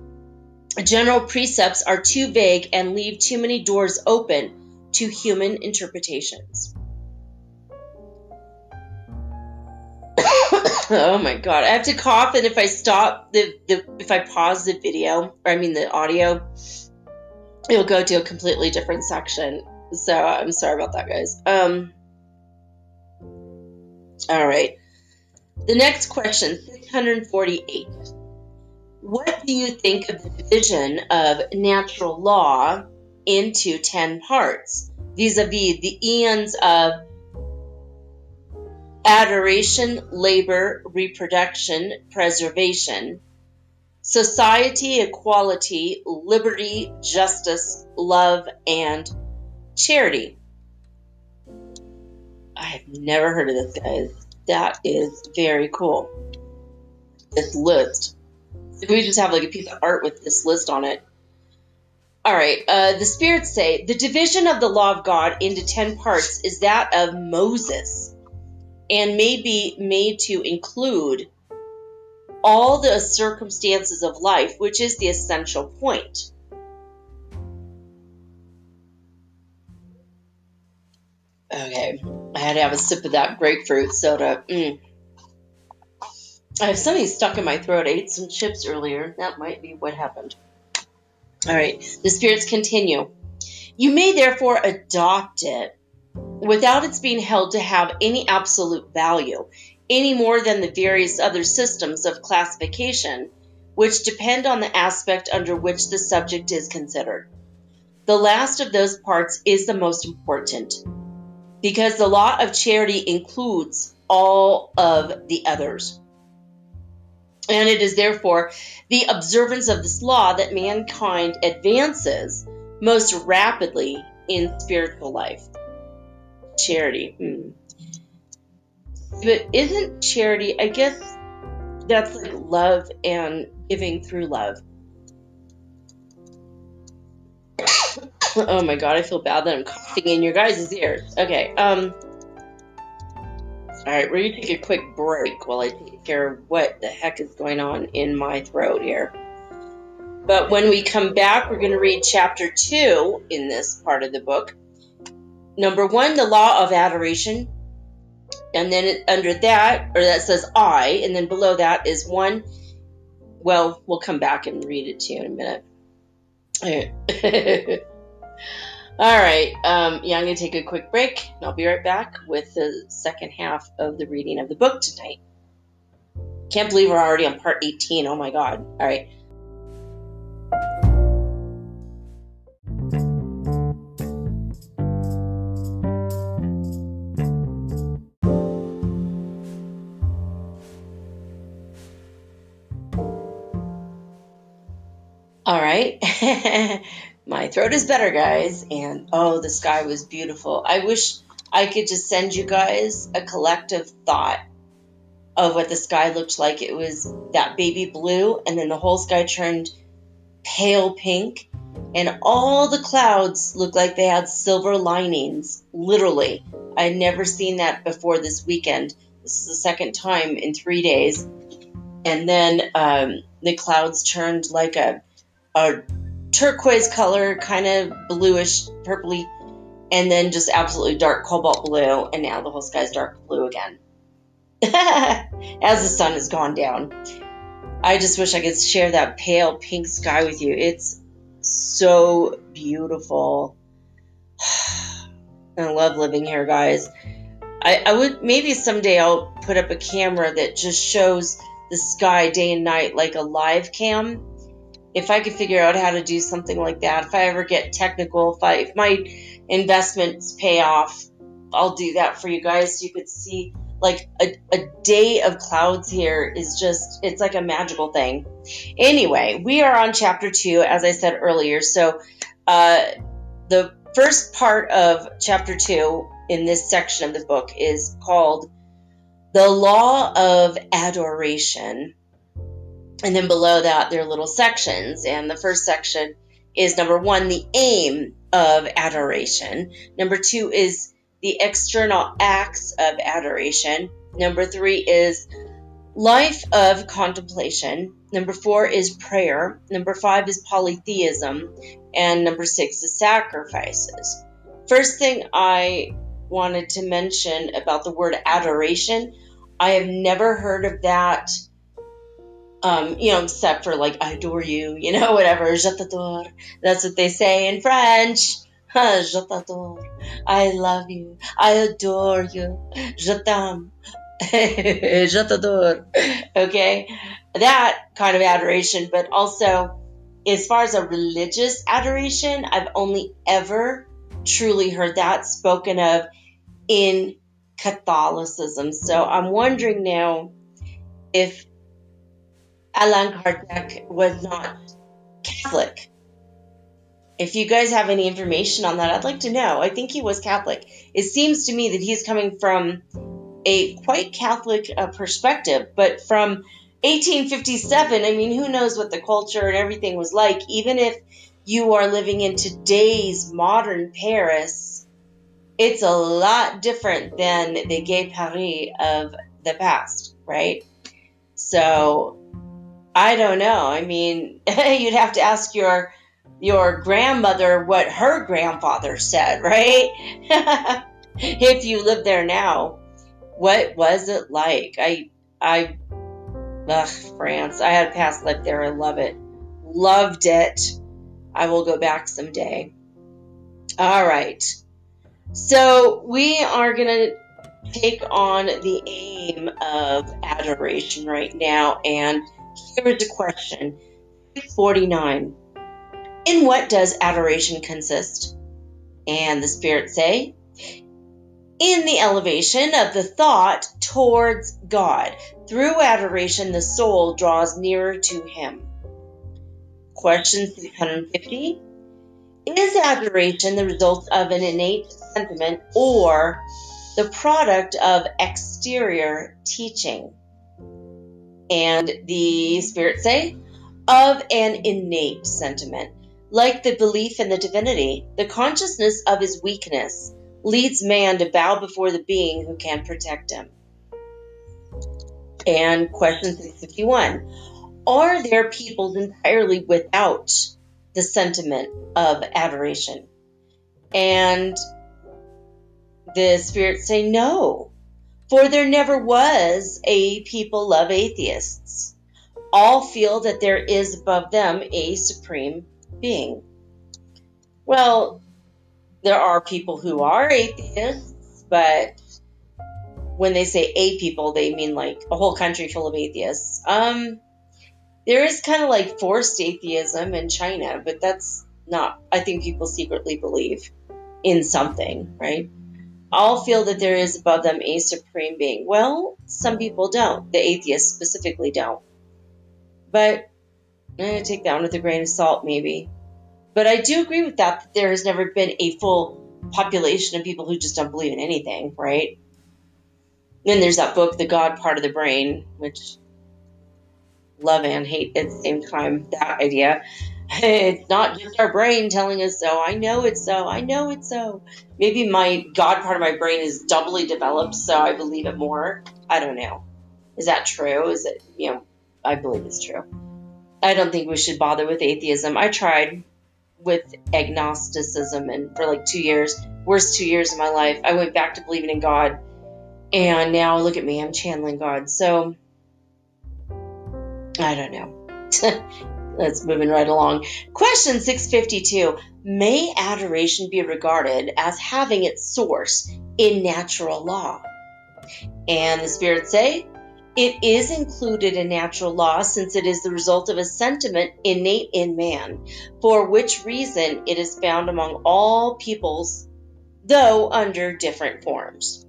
general precepts are too vague and leave too many doors open to human interpretations. oh my god, I have to cough, and if I stop the, the if I pause the video, or I mean the audio, it'll go to a completely different section. So I'm sorry about that, guys. Um. All right. The next question, 648. What do you think of the division of natural law into 10 parts vis a vis the eons of adoration, labor, reproduction, preservation, society, equality, liberty, justice, love, and charity? I have never heard of this, guys. That is very cool. This list we just have like a piece of art with this list on it. All right. Uh, the spirits say the division of the law of God into 10 parts is that of Moses and may be made to include all the circumstances of life, which is the essential point. Okay. I had to have a sip of that grapefruit soda. Mm. I have something stuck in my throat. I ate some chips earlier. That might be what happened. All right. The spirits continue. You may therefore adopt it without its being held to have any absolute value, any more than the various other systems of classification, which depend on the aspect under which the subject is considered. The last of those parts is the most important, because the law of charity includes all of the others. And it is therefore the observance of this law that mankind advances most rapidly in spiritual life. Charity. Hmm. But isn't charity, I guess that's like love and giving through love. oh my god, I feel bad that I'm coughing in your guys' ears. Okay, um. Alright, we're gonna take a quick break while I take care of what the heck is going on in my throat here. But when we come back, we're going to read chapter 2 in this part of the book. Number 1, the law of adoration. and then under that, or that says I, and then below that is one. Well, we'll come back and read it to you in a minute. All right. Um, yeah, I'm going to take a quick break, and I'll be right back with the second half of the reading of the book tonight. Can't believe we're already on part 18. Oh my God. All right. All right. My throat is better, guys. And oh, the sky was beautiful. I wish I could just send you guys a collective thought of what the sky looked like. It was that baby blue, and then the whole sky turned pale pink, and all the clouds looked like they had silver linings. Literally. I had never seen that before this weekend. This is the second time in three days. And then um, the clouds turned like a a turquoise color, kind of bluish, purpley, and then just absolutely dark cobalt blue, and now the whole sky is dark blue again. As the sun has gone down. I just wish I could share that pale pink sky with you. It's so beautiful. I love living here, guys. I, I would maybe someday I'll put up a camera that just shows the sky day and night like a live cam if I could figure out how to do something like that, if I ever get technical, if I if my investments pay off, I'll do that for you guys so you could see like a, a day of clouds here is just it's like a magical thing. Anyway, we are on chapter two, as I said earlier. So uh, the first part of chapter two in this section of the book is called the law of adoration and then below that, there are little sections. And the first section is number one, the aim of adoration. Number two is the external acts of adoration. Number three is life of contemplation. Number four is prayer. Number five is polytheism. And number six is sacrifices. First thing I wanted to mention about the word adoration, I have never heard of that um, you know, except for like I adore you, you know, whatever. Je t'adore. That's what they say in French. Je t'adore. I love you. I adore you. Je t'aime. Je t'adore. Okay? That kind of adoration, but also as far as a religious adoration, I've only ever truly heard that spoken of in Catholicism. So I'm wondering now if Allan Kardec was not Catholic. If you guys have any information on that, I'd like to know. I think he was Catholic. It seems to me that he's coming from a quite Catholic uh, perspective, but from 1857, I mean, who knows what the culture and everything was like, even if you are living in today's modern Paris, it's a lot different than the gay Paris of the past, right? So I don't know. I mean, you'd have to ask your your grandmother what her grandfather said, right? if you live there now, what was it like? I I ugh, France. I had a past life there. I love it. Loved it. I will go back someday. All right. So we are going to take on the aim of adoration right now and here is a question 49. In what does adoration consist? And the spirits say, in the elevation of the thought towards God. Through adoration, the soul draws nearer to Him. Question 650 Is adoration the result of an innate sentiment or the product of exterior teaching? And the spirits say, of an innate sentiment. Like the belief in the divinity, the consciousness of his weakness leads man to bow before the being who can protect him. And question 351 Are there peoples entirely without the sentiment of adoration? And the spirits say no. For there never was a people of atheists. All feel that there is above them a supreme being. Well, there are people who are atheists, but when they say a people, they mean like a whole country full of atheists. Um, there is kind of like forced atheism in China, but that's not, I think people secretly believe in something, right? All feel that there is above them a supreme being. Well, some people don't. The atheists specifically don't. But eh, take that one with a grain of salt, maybe. But I do agree with that, that there has never been a full population of people who just don't believe in anything, right? Then there's that book, The God Part of the Brain, which love and hate at the same time, that idea. It's not just our brain telling us so. I know it's so. I know it's so. Maybe my God part of my brain is doubly developed, so I believe it more. I don't know. Is that true? Is it, you know, I believe it's true. I don't think we should bother with atheism. I tried with agnosticism and for like two years, worst two years of my life. I went back to believing in God, and now look at me, I'm channeling God. So I don't know. Let's moving right along. Question 652 May adoration be regarded as having its source in natural law? And the spirits say, it is included in natural law since it is the result of a sentiment innate in man, for which reason it is found among all peoples, though under different forms.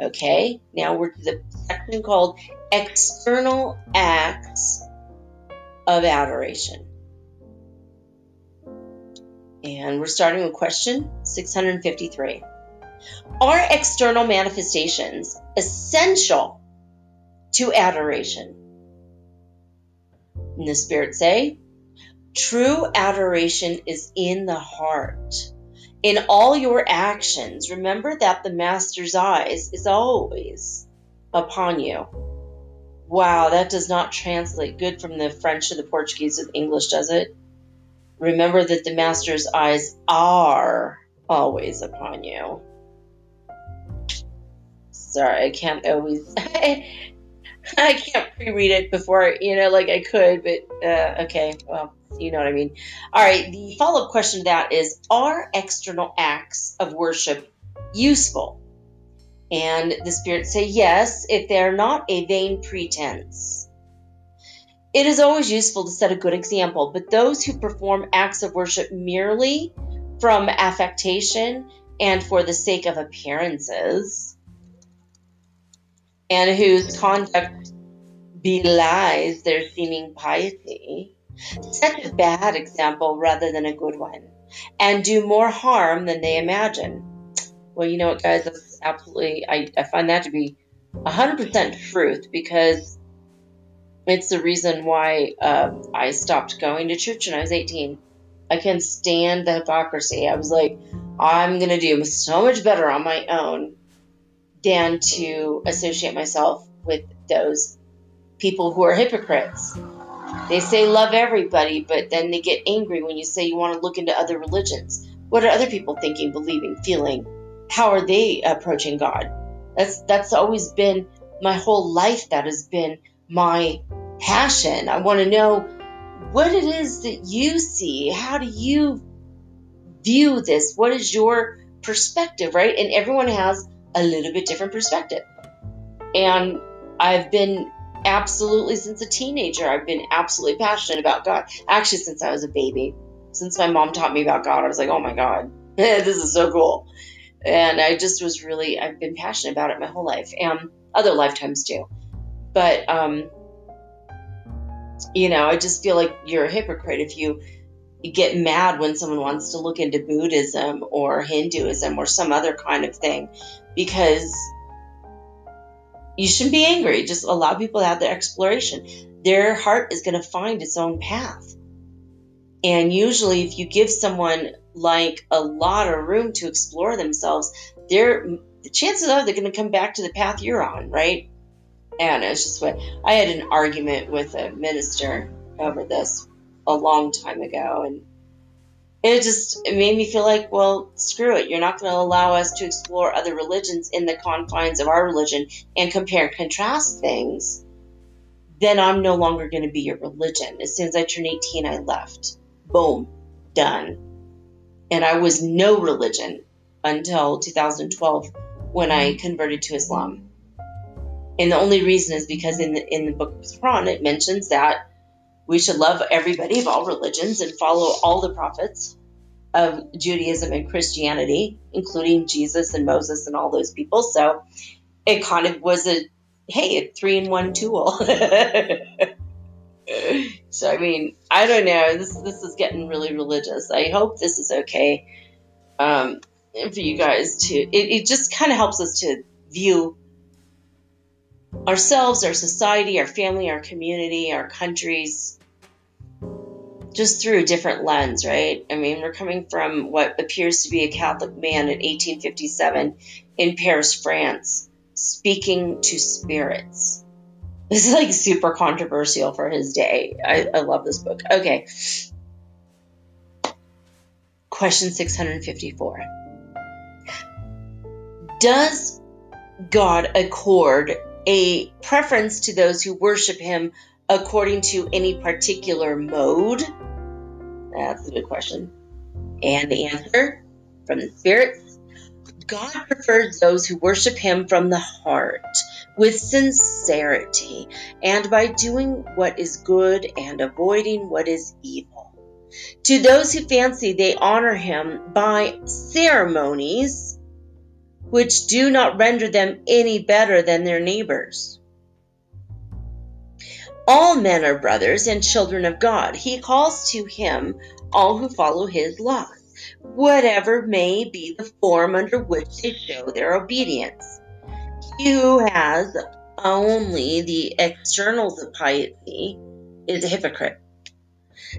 Okay, now we're to the section called External Acts of Adoration. And we're starting with question 653. Are external manifestations essential to adoration. And the spirits say, true adoration is in the heart. In all your actions, remember that the Master's eyes is always upon you. Wow, that does not translate good from the French to the Portuguese to the English, does it? Remember that the Master's eyes are always upon you. Sorry, I can't always. I can't pre-read it before, you know, like I could, but uh, okay, well, you know what I mean. All right, the follow-up question to that is: Are external acts of worship useful? And the spirits say yes, if they are not a vain pretense. It is always useful to set a good example, but those who perform acts of worship merely from affectation and for the sake of appearances and whose conduct belies their seeming piety, set a bad example rather than a good one, and do more harm than they imagine. Well, you know what, guys? That's absolutely, I, I find that to be 100% truth because it's the reason why uh, I stopped going to church when I was 18. I can't stand the hypocrisy. I was like, I'm going to do so much better on my own than to associate myself with those people who are hypocrites. They say love everybody, but then they get angry when you say you want to look into other religions. What are other people thinking, believing, feeling? How are they approaching God? That's that's always been my whole life. That has been my passion. I want to know what it is that you see. How do you view this? What is your perspective, right? And everyone has a little bit different perspective. And I've been absolutely, since a teenager, I've been absolutely passionate about God. Actually, since I was a baby. Since my mom taught me about God, I was like, oh my God, this is so cool. And I just was really, I've been passionate about it my whole life and other lifetimes too. But, um, you know, I just feel like you're a hypocrite if you get mad when someone wants to look into Buddhism or Hinduism or some other kind of thing because you shouldn't be angry. Just allow people to have their exploration. Their heart is going to find its own path. And usually, if you give someone like a lot of room to explore themselves, they're the chances are they're going to come back to the path you're on, right? And it's just what I had an argument with a minister over this a long time ago, and it just it made me feel like, well, screw it. You're not going to allow us to explore other religions in the confines of our religion and compare and contrast things. Then I'm no longer going to be your religion. As soon as I turned 18, I left. Boom, done. And I was no religion until 2012 when I mm-hmm. converted to Islam. And the only reason is because in the in the book of Quran it mentions that we should love everybody of all religions and follow all the prophets of Judaism and Christianity, including Jesus and Moses and all those people. So it kind of was a hey, a three in one tool. so I mean, I don't know. This this is getting really religious. I hope this is okay um, for you guys to. It, it just kind of helps us to view ourselves, our society, our family, our community, our countries, just through a different lens, right? I mean, we're coming from what appears to be a Catholic man in 1857 in Paris, France, speaking to spirits. This is like super controversial for his day. I, I love this book. Okay. Question 654 Does God accord a preference to those who worship him according to any particular mode? That's a good question. And the answer from the spirits God prefers those who worship him from the heart with sincerity and by doing what is good and avoiding what is evil. To those who fancy they honor him by ceremonies, which do not render them any better than their neighbors. All men are brothers and children of God. He calls to him all who follow his laws, whatever may be the form under which they show their obedience. He who has only the externals of piety is a hypocrite.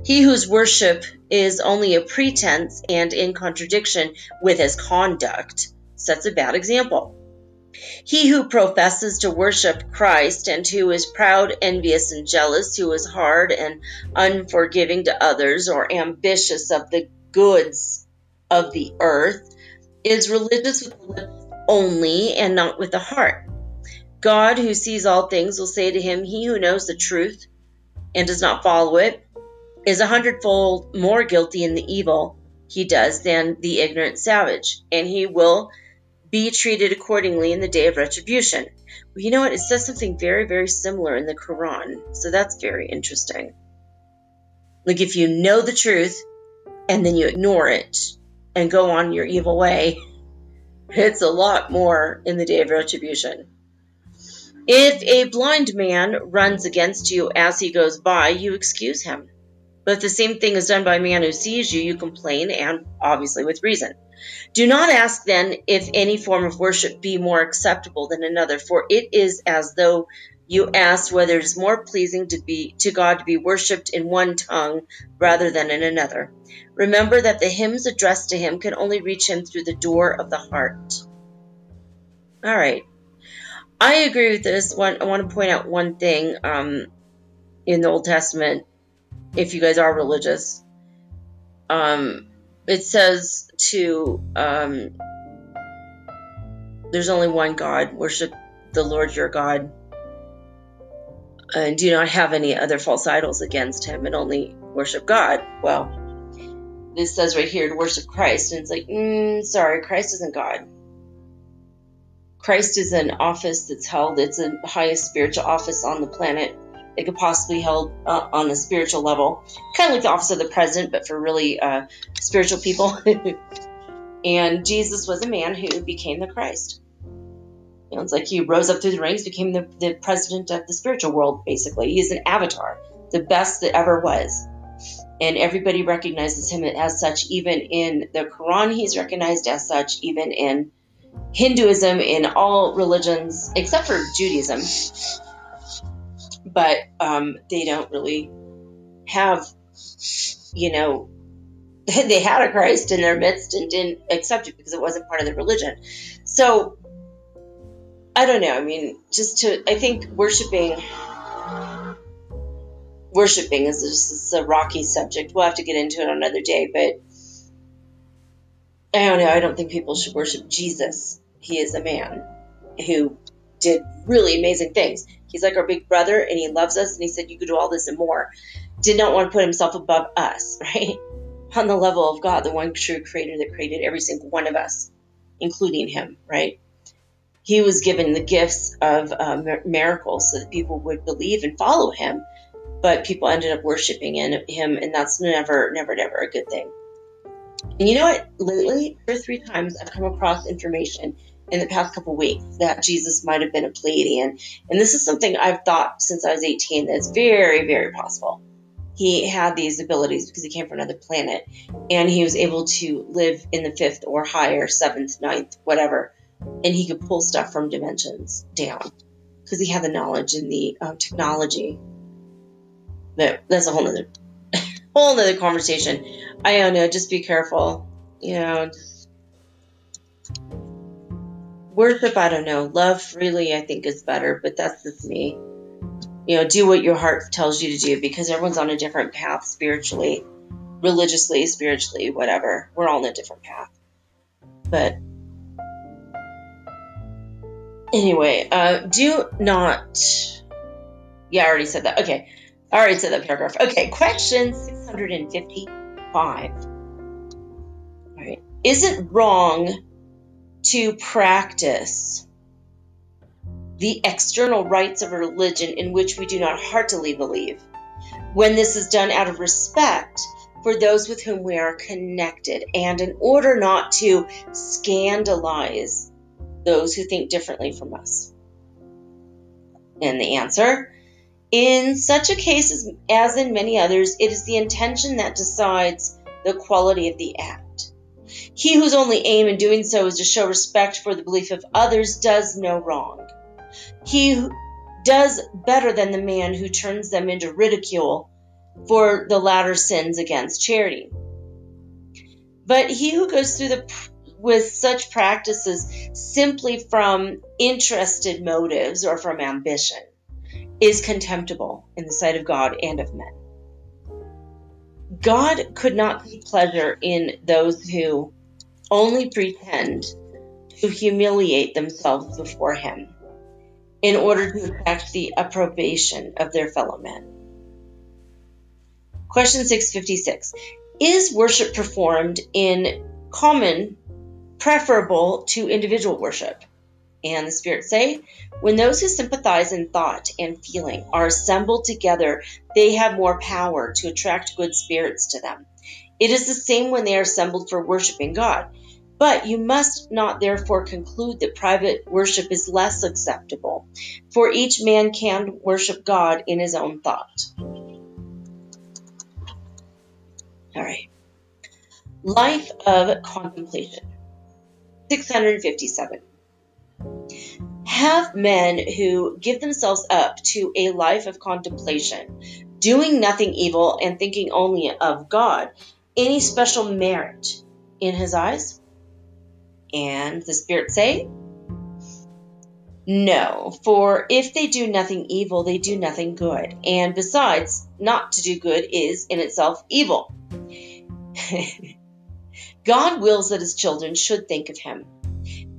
He whose worship is only a pretense and in contradiction with his conduct sets a bad example. He who professes to worship Christ and who is proud, envious, and jealous, who is hard and unforgiving to others or ambitious of the goods of the earth, is religious with the lips only and not with the heart. God, who sees all things, will say to him, He who knows the truth and does not follow it is a hundredfold more guilty in the evil he does than the ignorant savage, and he will be treated accordingly in the day of retribution. Well, you know what? It says something very, very similar in the Quran, so that's very interesting. Like if you know the truth and then you ignore it and go on your evil way, it's a lot more in the day of retribution. If a blind man runs against you as he goes by, you excuse him. But if the same thing is done by a man who sees you, you complain, and obviously with reason. Do not ask then if any form of worship be more acceptable than another, for it is as though you asked whether it is more pleasing to be to God to be worshipped in one tongue rather than in another. Remember that the hymns addressed to him can only reach him through the door of the heart. All right. I agree with this one. I want to point out one thing um, in the Old Testament if you guys are religious. Um, it says to um, there's only one God. Worship the Lord your God, and do not have any other false idols against Him, and only worship God. Well, this says right here to worship Christ, and it's like, mm, sorry, Christ isn't God. Christ is an office that's held. It's the highest spiritual office on the planet it could possibly held uh, on a spiritual level, kind of like the office of the president, but for really uh, spiritual people. and Jesus was a man who became the Christ. You know, it's like he rose up through the ranks, became the, the president of the spiritual world, basically. He's an avatar, the best that ever was. And everybody recognizes him as such, even in the Quran, he's recognized as such, even in Hinduism, in all religions, except for Judaism but um, they don't really have, you know, they had a Christ in their midst and didn't accept it because it wasn't part of their religion. So I don't know. I mean, just to I think worshiping worshiping is just a rocky subject. We'll have to get into it on another day, but I don't know. I don't think people should worship Jesus. He is a man who did really amazing things. He's like our big brother and he loves us and he said, You could do all this and more. Did not want to put himself above us, right? On the level of God, the one true creator that created every single one of us, including him, right? He was given the gifts of uh, miracles so that people would believe and follow him, but people ended up worshiping in him, and that's never, never, never a good thing. And you know what? Lately, two or three times I've come across information in the past couple weeks that Jesus might have been a Pleiadian. And this is something I've thought since I was 18 that's very, very possible. He had these abilities because he came from another planet and he was able to live in the fifth or higher, seventh, ninth, whatever. And he could pull stuff from dimensions down because he had the knowledge and the uh, technology. But that's a whole other, whole other conversation. I don't know. Just be careful. You know, worship, I don't know. Love freely, I think, is better, but that's just me. You know, do what your heart tells you to do because everyone's on a different path spiritually, religiously, spiritually, whatever. We're all on a different path. But anyway, uh, do not. Yeah, I already said that. Okay. I so said that paragraph. Okay, question 655. All right. Is it wrong to practice the external rites of a religion in which we do not heartily believe, when this is done out of respect for those with whom we are connected and in order not to scandalize those who think differently from us? And the answer in such a case as, in many others, it is the intention that decides the quality of the act. He whose only aim in doing so is to show respect for the belief of others does no wrong. He does better than the man who turns them into ridicule for the latter sins against charity. But he who goes through the with such practices simply from interested motives or from ambition is contemptible in the sight of God and of men. God could not take pleasure in those who only pretend to humiliate themselves before Him in order to attract the approbation of their fellow men. Question 656 Is worship performed in common preferable to individual worship? And the Spirit say, when those who sympathize in thought and feeling are assembled together, they have more power to attract good spirits to them. It is the same when they are assembled for worshiping God. But you must not therefore conclude that private worship is less acceptable, for each man can worship God in his own thought. All right. Life of contemplation. 657. Have men who give themselves up to a life of contemplation, doing nothing evil and thinking only of God, any special merit in his eyes? And the Spirit say, No, for if they do nothing evil, they do nothing good. And besides, not to do good is in itself evil. God wills that his children should think of him.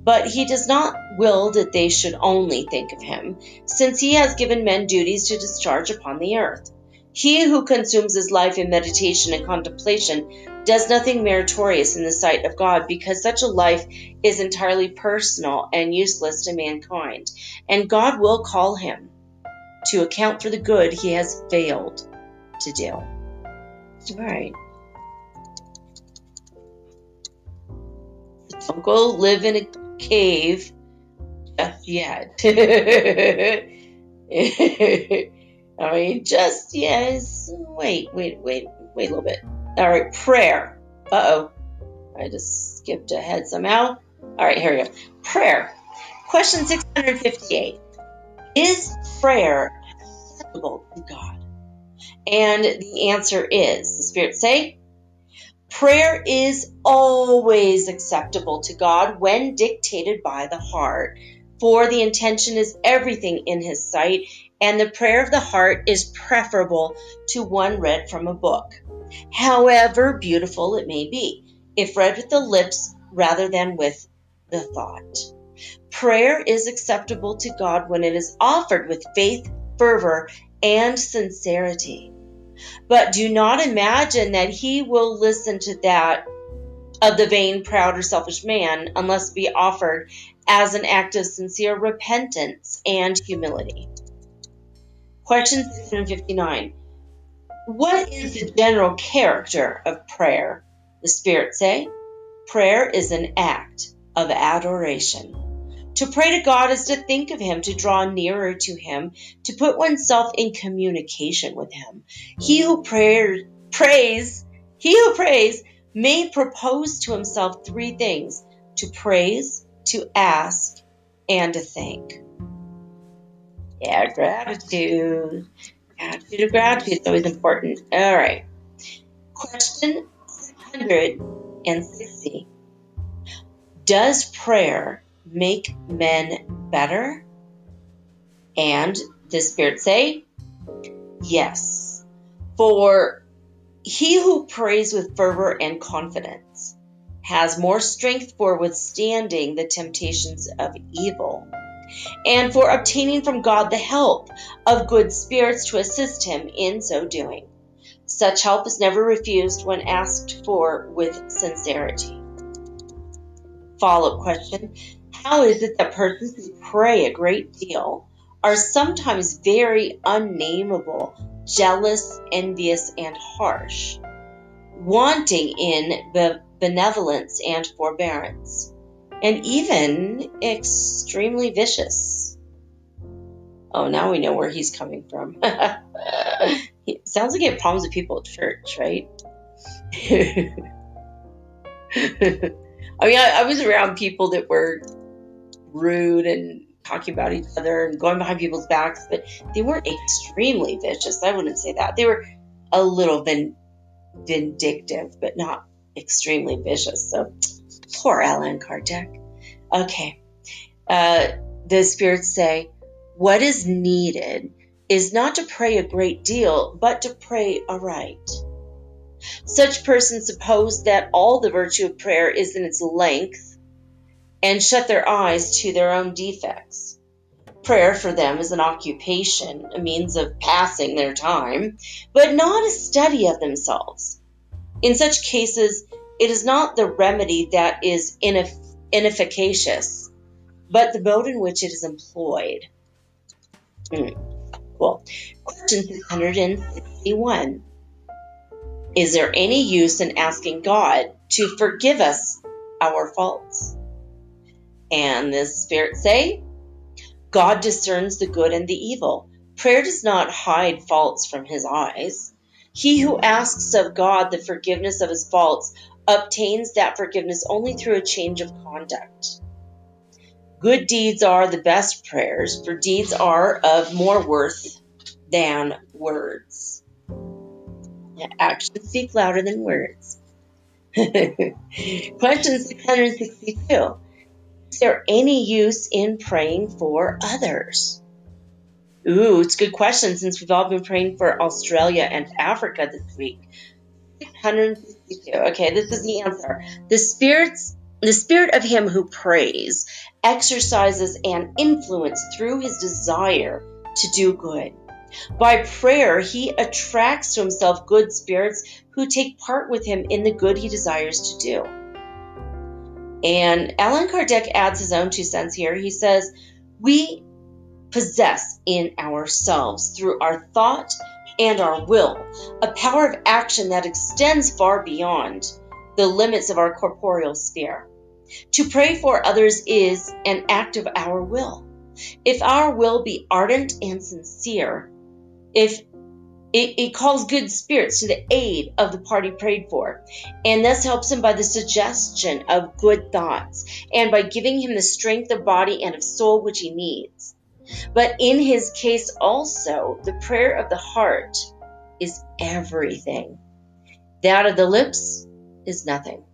But he does not will that they should only think of him, since he has given men duties to discharge upon the earth. He who consumes his life in meditation and contemplation does nothing meritorious in the sight of God, because such a life is entirely personal and useless to mankind, and God will call him to account for the good he has failed to do. All right. Don't go live in a cave just yet. I mean, just yes. Wait, wait, wait, wait a little bit. All right, prayer. Uh oh, I just skipped ahead somehow. All right, here we go. Prayer. Question 658. Is prayer acceptable to God? And the answer is the Spirit say, prayer is always acceptable to God when dictated by the heart. For the intention is everything in His sight, and the prayer of the heart is preferable to one read from a book, however beautiful it may be. If read with the lips rather than with the thought. Prayer is acceptable to God when it is offered with faith, fervor, and sincerity. But do not imagine that He will listen to that of the vain, proud, or selfish man unless it be offered as an act of sincere repentance and humility. Question 659 What is the general character of prayer? The Spirit say, Prayer is an act of adoration. To pray to God is to think of Him, to draw nearer to Him, to put oneself in communication with Him. He who prayer, prays, he who prays may propose to himself three things to praise, to ask, and to thank. Yeah, gratitude. Gratitude of gratitude is always important. All right. Question 160. Does prayer make men better? And does Spirit say? Yes. For he who prays with fervor and confidence has more strength for withstanding the temptations of evil and for obtaining from God the help of good spirits to assist him in so doing. Such help is never refused when asked for with sincerity. Follow up question How is it that persons who pray a great deal are sometimes very unnameable jealous, envious, and harsh, wanting in benevolence and forbearance, and even extremely vicious. Oh, now we know where he's coming from. sounds like he had problems with people at church, right? I mean, I, I was around people that were rude and talking about each other and going behind people's backs, but they weren't extremely vicious. I wouldn't say that. They were a little vin- vindictive, but not extremely vicious. So poor Allan Kardec. Okay. Uh, the spirits say, what is needed is not to pray a great deal, but to pray aright. Such persons suppose that all the virtue of prayer is in its length and shut their eyes to their own defects. Prayer for them is an occupation, a means of passing their time, but not a study of themselves. In such cases, it is not the remedy that is ineff- inefficacious, but the mode in which it is employed. Mm, cool. Question 661 Is there any use in asking God to forgive us our faults? And the Spirit say, God discerns the good and the evil. Prayer does not hide faults from his eyes. He who asks of God the forgiveness of his faults obtains that forgiveness only through a change of conduct. Good deeds are the best prayers, for deeds are of more worth than words. Actions speak louder than words. Question 662 is there any use in praying for others? Ooh, it's a good question since we've all been praying for Australia and Africa this week. 662. Okay, this is the answer. The spirits the spirit of him who prays exercises an influence through his desire to do good. By prayer, he attracts to himself good spirits who take part with him in the good he desires to do. And Allan Kardec adds his own two cents here. He says, We possess in ourselves, through our thought and our will, a power of action that extends far beyond the limits of our corporeal sphere. To pray for others is an act of our will. If our will be ardent and sincere, if it, it, calls good spirits to the aid of the party prayed for, and thus helps him by the suggestion of good thoughts and by giving him the strength of body and of soul which he needs. But in his case also, the prayer of the heart is everything. That of the lips is nothing.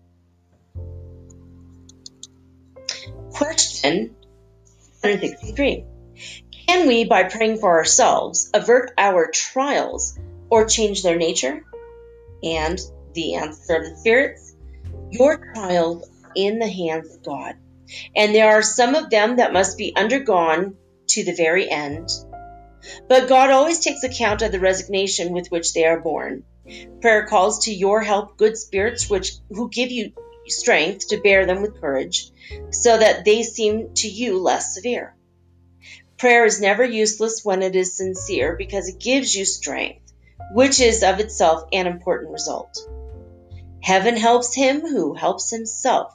Question 163. Can we, by praying for ourselves, avert our trials or change their nature? And the answer of the spirits your trials are in the hands of God. And there are some of them that must be undergone to the very end. But God always takes account of the resignation with which they are born. Prayer calls to your help good spirits which who give you strength to bear them with courage, so that they seem to you less severe. Prayer is never useless when it is sincere because it gives you strength, which is of itself an important result. Heaven helps him who helps himself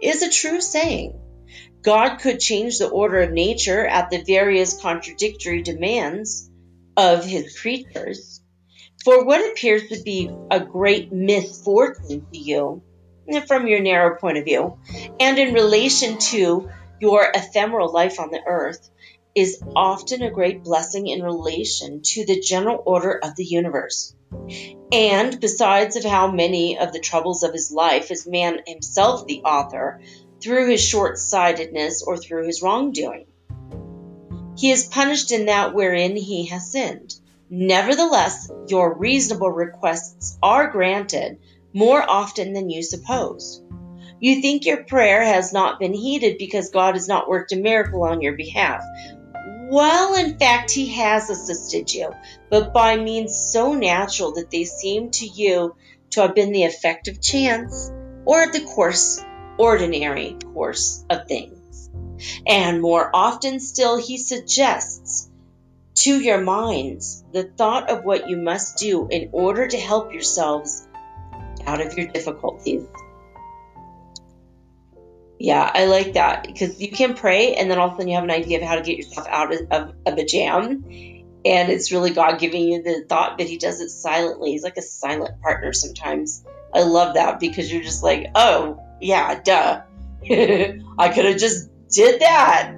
is a true saying. God could change the order of nature at the various contradictory demands of his creatures. For what appears to be a great misfortune to you, from your narrow point of view, and in relation to your ephemeral life on the earth, is often a great blessing in relation to the general order of the universe. And besides of how many of the troubles of his life is man himself the author, through his short sightedness or through his wrongdoing. He is punished in that wherein he has sinned. Nevertheless, your reasonable requests are granted more often than you suppose. You think your prayer has not been heeded because God has not worked a miracle on your behalf. Well, in fact, he has assisted you, but by means so natural that they seem to you to have been the effect of chance or the course, ordinary course of things. And more often still, he suggests to your minds the thought of what you must do in order to help yourselves out of your difficulties. Yeah, I like that because you can pray and then all of a sudden you have an idea of how to get yourself out of, of, a jam. And it's really God giving you the thought, but He does it silently. He's like a silent partner sometimes. I love that because you're just like, oh, yeah, duh. I could have just did that.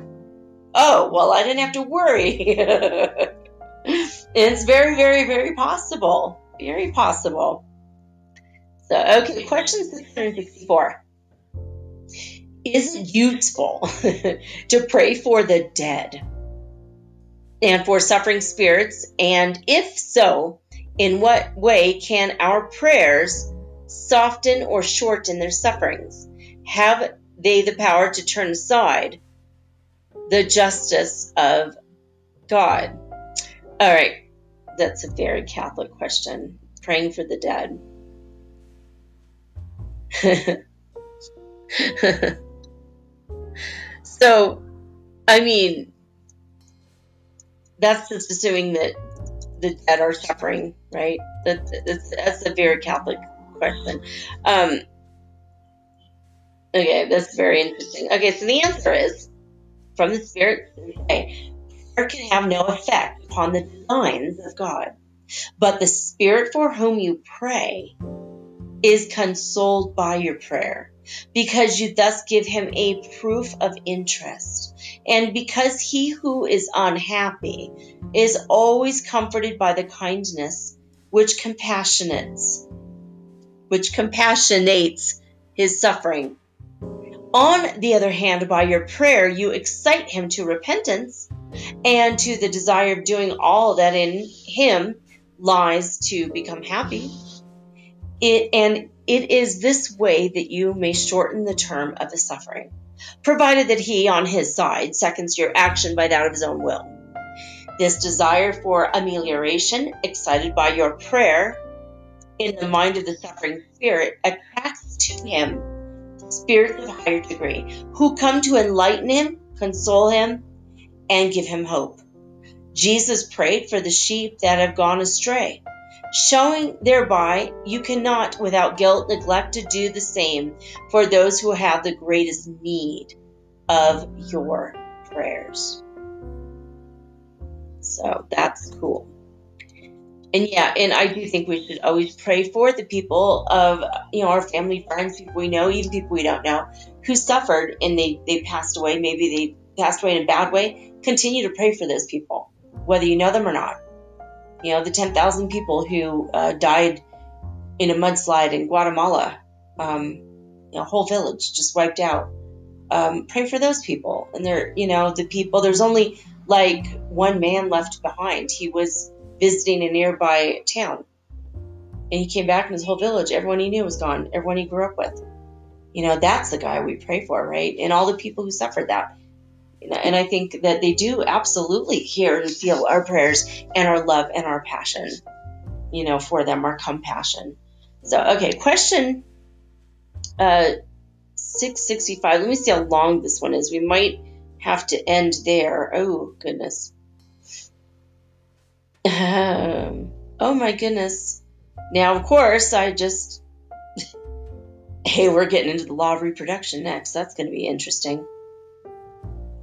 Oh, well, I didn't have to worry. it's very, very, very possible. Very possible. So, okay, question 664 is it useful to pray for the dead and for suffering spirits? And if so, in what way can our prayers soften or shorten their sufferings? Have they the power to turn aside the justice of God? All right, that's a very Catholic question. Praying for the dead. So, I mean, that's just assuming that the dead are suffering, right? That, that's, that's a very Catholic question. Um, okay, that's very interesting. Okay, so the answer is from the Spirit, prayer can have no effect upon the designs of God, but the Spirit for whom you pray is consoled by your prayer because you thus give him a proof of interest. And because he who is unhappy is always comforted by the kindness which compassionates, which compassionates his suffering. On the other hand, by your prayer, you excite him to repentance and to the desire of doing all that in him lies to become happy. It, and it is this way that you may shorten the term of his suffering, provided that he, on his side, seconds your action by that of his own will. This desire for amelioration, excited by your prayer in the mind of the suffering spirit, attracts to him spirits of higher degree who come to enlighten him, console him, and give him hope. Jesus prayed for the sheep that have gone astray showing thereby you cannot without guilt neglect to do the same for those who have the greatest need of your prayers. So that's cool. And yeah, and I do think we should always pray for the people of you know our family, friends, people we know, even people we don't know, who suffered and they they passed away. Maybe they passed away in a bad way. Continue to pray for those people, whether you know them or not. You know, the 10,000 people who uh, died in a mudslide in Guatemala, um, you know, whole village just wiped out. Um, pray for those people. And they're, you know, the people, there's only like one man left behind. He was visiting a nearby town. And he came back and his whole village, everyone he knew was gone, everyone he grew up with. you know, that's the guy we pray for, right? And all the people who suffered that. And I think that they do absolutely hear and feel our prayers and our love and our passion, you know, for them, our compassion. So, okay, question uh, 665. Let me see how long this one is. We might have to end there. Oh, goodness. Um, oh, my goodness. Now, of course, I just. hey, we're getting into the law of reproduction next. That's going to be interesting.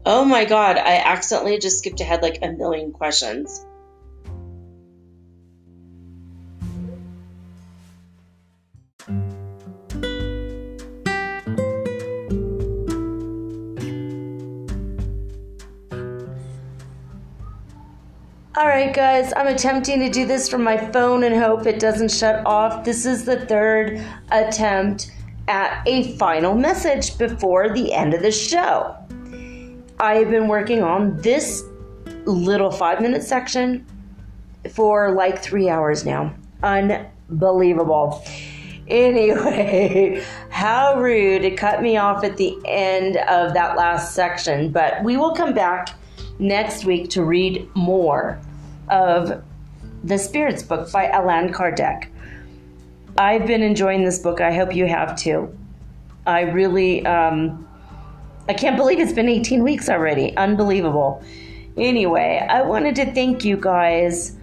Oh my god, I accidentally just skipped ahead like a million questions. Alright, guys, I'm attempting to do this from my phone and hope it doesn't shut off. This is the third attempt at a final message before the end of the show. I've been working on this little five minute section for like three hours now. Unbelievable. Anyway, how rude to cut me off at the end of that last section, but we will come back next week to read more of the Spirits book by Allan Kardec. I've been enjoying this book. I hope you have too. I really, um, I can't believe it's been 18 weeks already. Unbelievable. Anyway, I wanted to thank you guys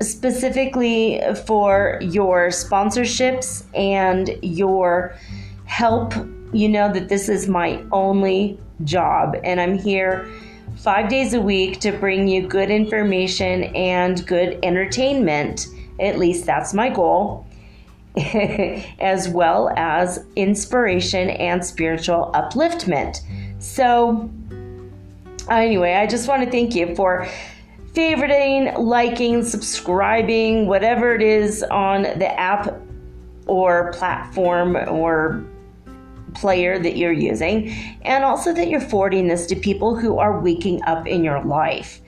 specifically for your sponsorships and your help. You know that this is my only job, and I'm here five days a week to bring you good information and good entertainment. At least that's my goal. as well as inspiration and spiritual upliftment. So, anyway, I just want to thank you for favoriting, liking, subscribing, whatever it is on the app or platform or player that you're using, and also that you're forwarding this to people who are waking up in your life.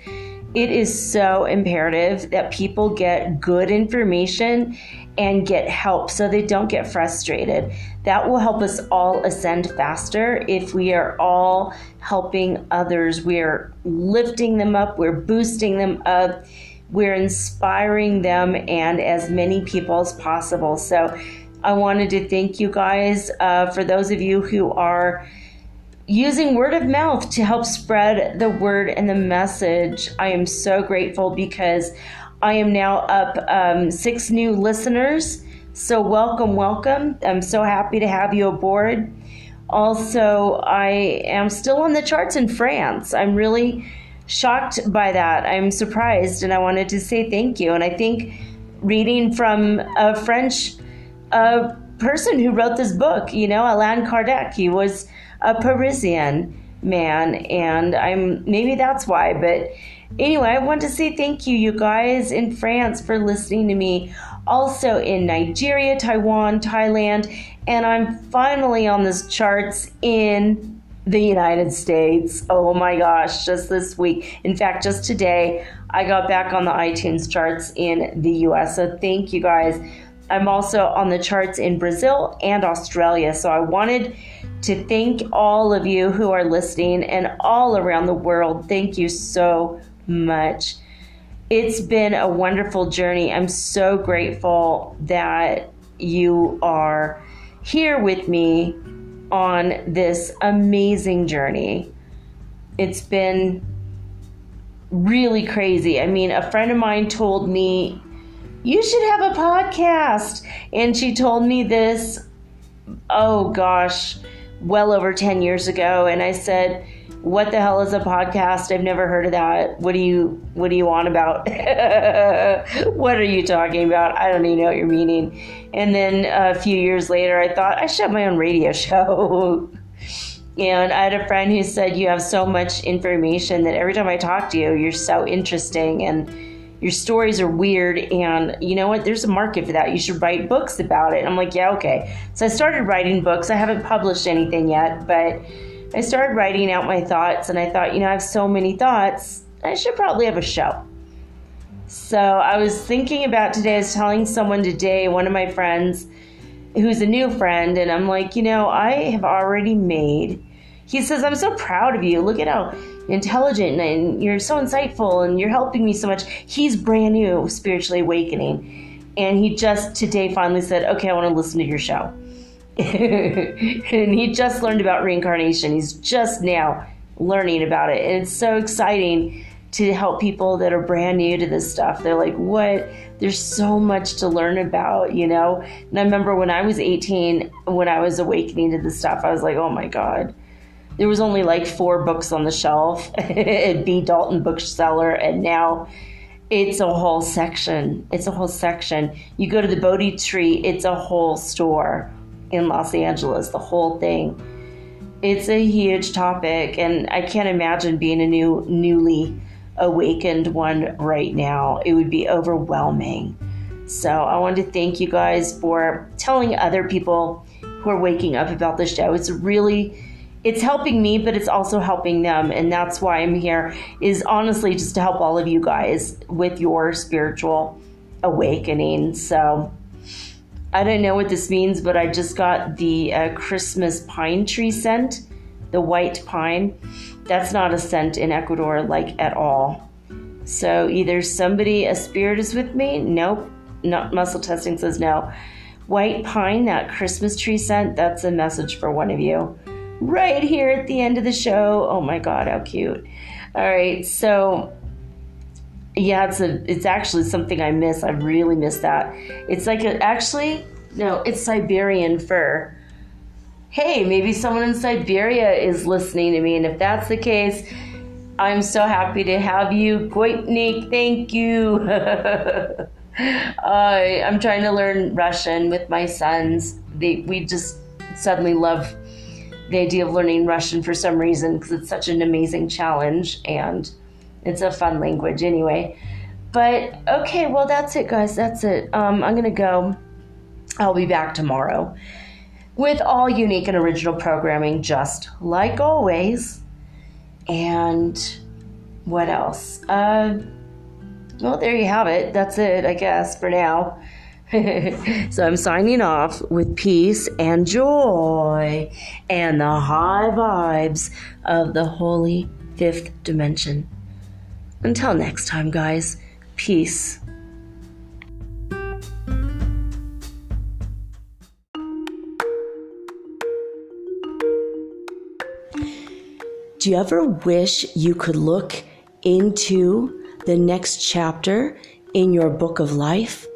It is so imperative that people get good information and get help so they don't get frustrated. That will help us all ascend faster if we are all helping others. We're lifting them up, we're boosting them up, we're inspiring them and as many people as possible. So I wanted to thank you guys uh, for those of you who are using word of mouth to help spread the word and the message. I am so grateful because I am now up um, six new listeners. So, welcome, welcome. I'm so happy to have you aboard. Also, I am still on the charts in France. I'm really shocked by that. I'm surprised, and I wanted to say thank you. And I think reading from a French uh, person who wrote this book, you know, Allan Kardec, he was a Parisian man, and I'm maybe that's why. But anyway, I want to say thank you, you guys in France, for listening to me. Also in Nigeria, Taiwan, Thailand, and I'm finally on this charts in the United States. Oh my gosh, just this week. In fact, just today, I got back on the iTunes charts in the US. So thank you guys. I'm also on the charts in Brazil and Australia. So I wanted to thank all of you who are listening and all around the world. Thank you so much. It's been a wonderful journey. I'm so grateful that you are here with me on this amazing journey. It's been really crazy. I mean, a friend of mine told me, You should have a podcast. And she told me this, oh gosh, well over 10 years ago and I said, "What the hell is a podcast? I've never heard of that. What do you what do you want about? what are you talking about? I don't even know what you're meaning." And then a few years later, I thought I should have my own radio show. and I had a friend who said, "You have so much information that every time I talk to you, you're so interesting and your stories are weird and you know what there's a market for that you should write books about it and i'm like yeah okay so i started writing books i haven't published anything yet but i started writing out my thoughts and i thought you know i have so many thoughts i should probably have a show so i was thinking about today i was telling someone today one of my friends who's a new friend, and I'm like, you know, I have already made. He says, I'm so proud of you. Look at how intelligent and you're so insightful and you're helping me so much. He's brand new spiritually awakening. And he just today finally said, Okay, I want to listen to your show. and he just learned about reincarnation. He's just now learning about it. And it's so exciting to help people that are brand new to this stuff. They're like, what? There's so much to learn about, you know? And I remember when I was 18, when I was awakening to this stuff, I was like, oh my God. There was only like four books on the shelf at B. Dalton Bookseller, and now it's a whole section. It's a whole section. You go to the Bodhi tree, it's a whole store in Los Angeles, the whole thing. It's a huge topic, and I can't imagine being a new, newly awakened one right now. It would be overwhelming. So I want to thank you guys for telling other people who are waking up about the show. It's really it's helping me, but it's also helping them, and that's why I'm here. Is honestly just to help all of you guys with your spiritual awakening. So I don't know what this means, but I just got the uh, Christmas pine tree scent, the white pine. That's not a scent in Ecuador, like at all. So either somebody, a spirit is with me. Nope. Not muscle testing says no. White pine, that Christmas tree scent, that's a message for one of you. Right here at the end of the show. Oh my God, how cute. All right, so yeah, it's a it's actually something I miss. I really miss that. It's like a, actually no, it's Siberian fir. Hey, maybe someone in Siberia is listening to me, and if that's the case, I'm so happy to have you, Goitnik. Thank you. uh, I'm trying to learn Russian with my sons. They we just suddenly love the idea of learning Russian for some reason because it's such an amazing challenge and it's a fun language anyway. But okay, well, that's it, guys. That's it. Um, I'm going to go. I'll be back tomorrow with all unique and original programming, just like always. And what else? Uh, well, there you have it. That's it, I guess, for now. so I'm signing off with peace and joy and the high vibes of the holy fifth dimension. Until next time, guys, peace. Do you ever wish you could look into the next chapter in your book of life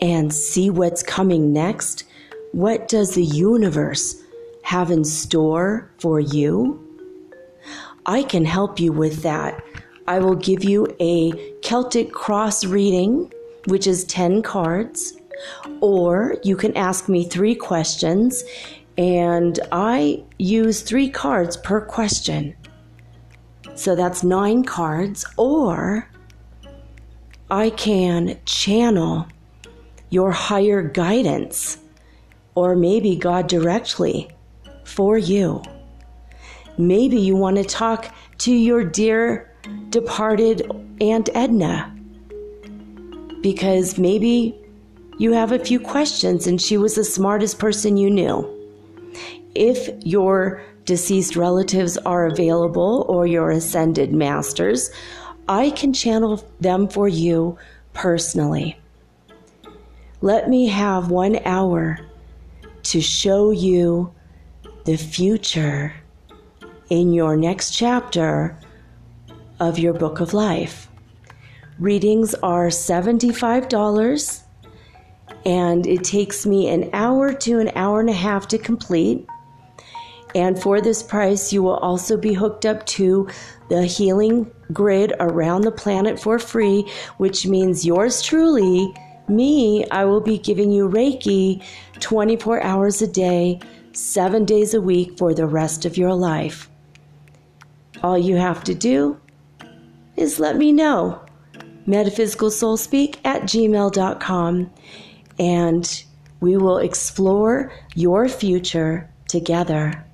and see what's coming next? What does the universe have in store for you? I can help you with that I will give you a Celtic cross reading, which is 10 cards, or you can ask me three questions, and I use three cards per question. So that's nine cards, or I can channel your higher guidance, or maybe God directly for you. Maybe you want to talk to your dear departed Aunt Edna because maybe you have a few questions and she was the smartest person you knew. If your deceased relatives are available or your ascended masters, I can channel them for you personally. Let me have one hour to show you the future in your next chapter of your book of life. Readings are $75 and it takes me an hour to an hour and a half to complete. And for this price, you will also be hooked up to the healing grid around the planet for free, which means yours truly, me, I will be giving you Reiki 24 hours a day, seven days a week for the rest of your life. All you have to do is let me know. MetaphysicalSoulSpeak at gmail.com and we will explore your future together.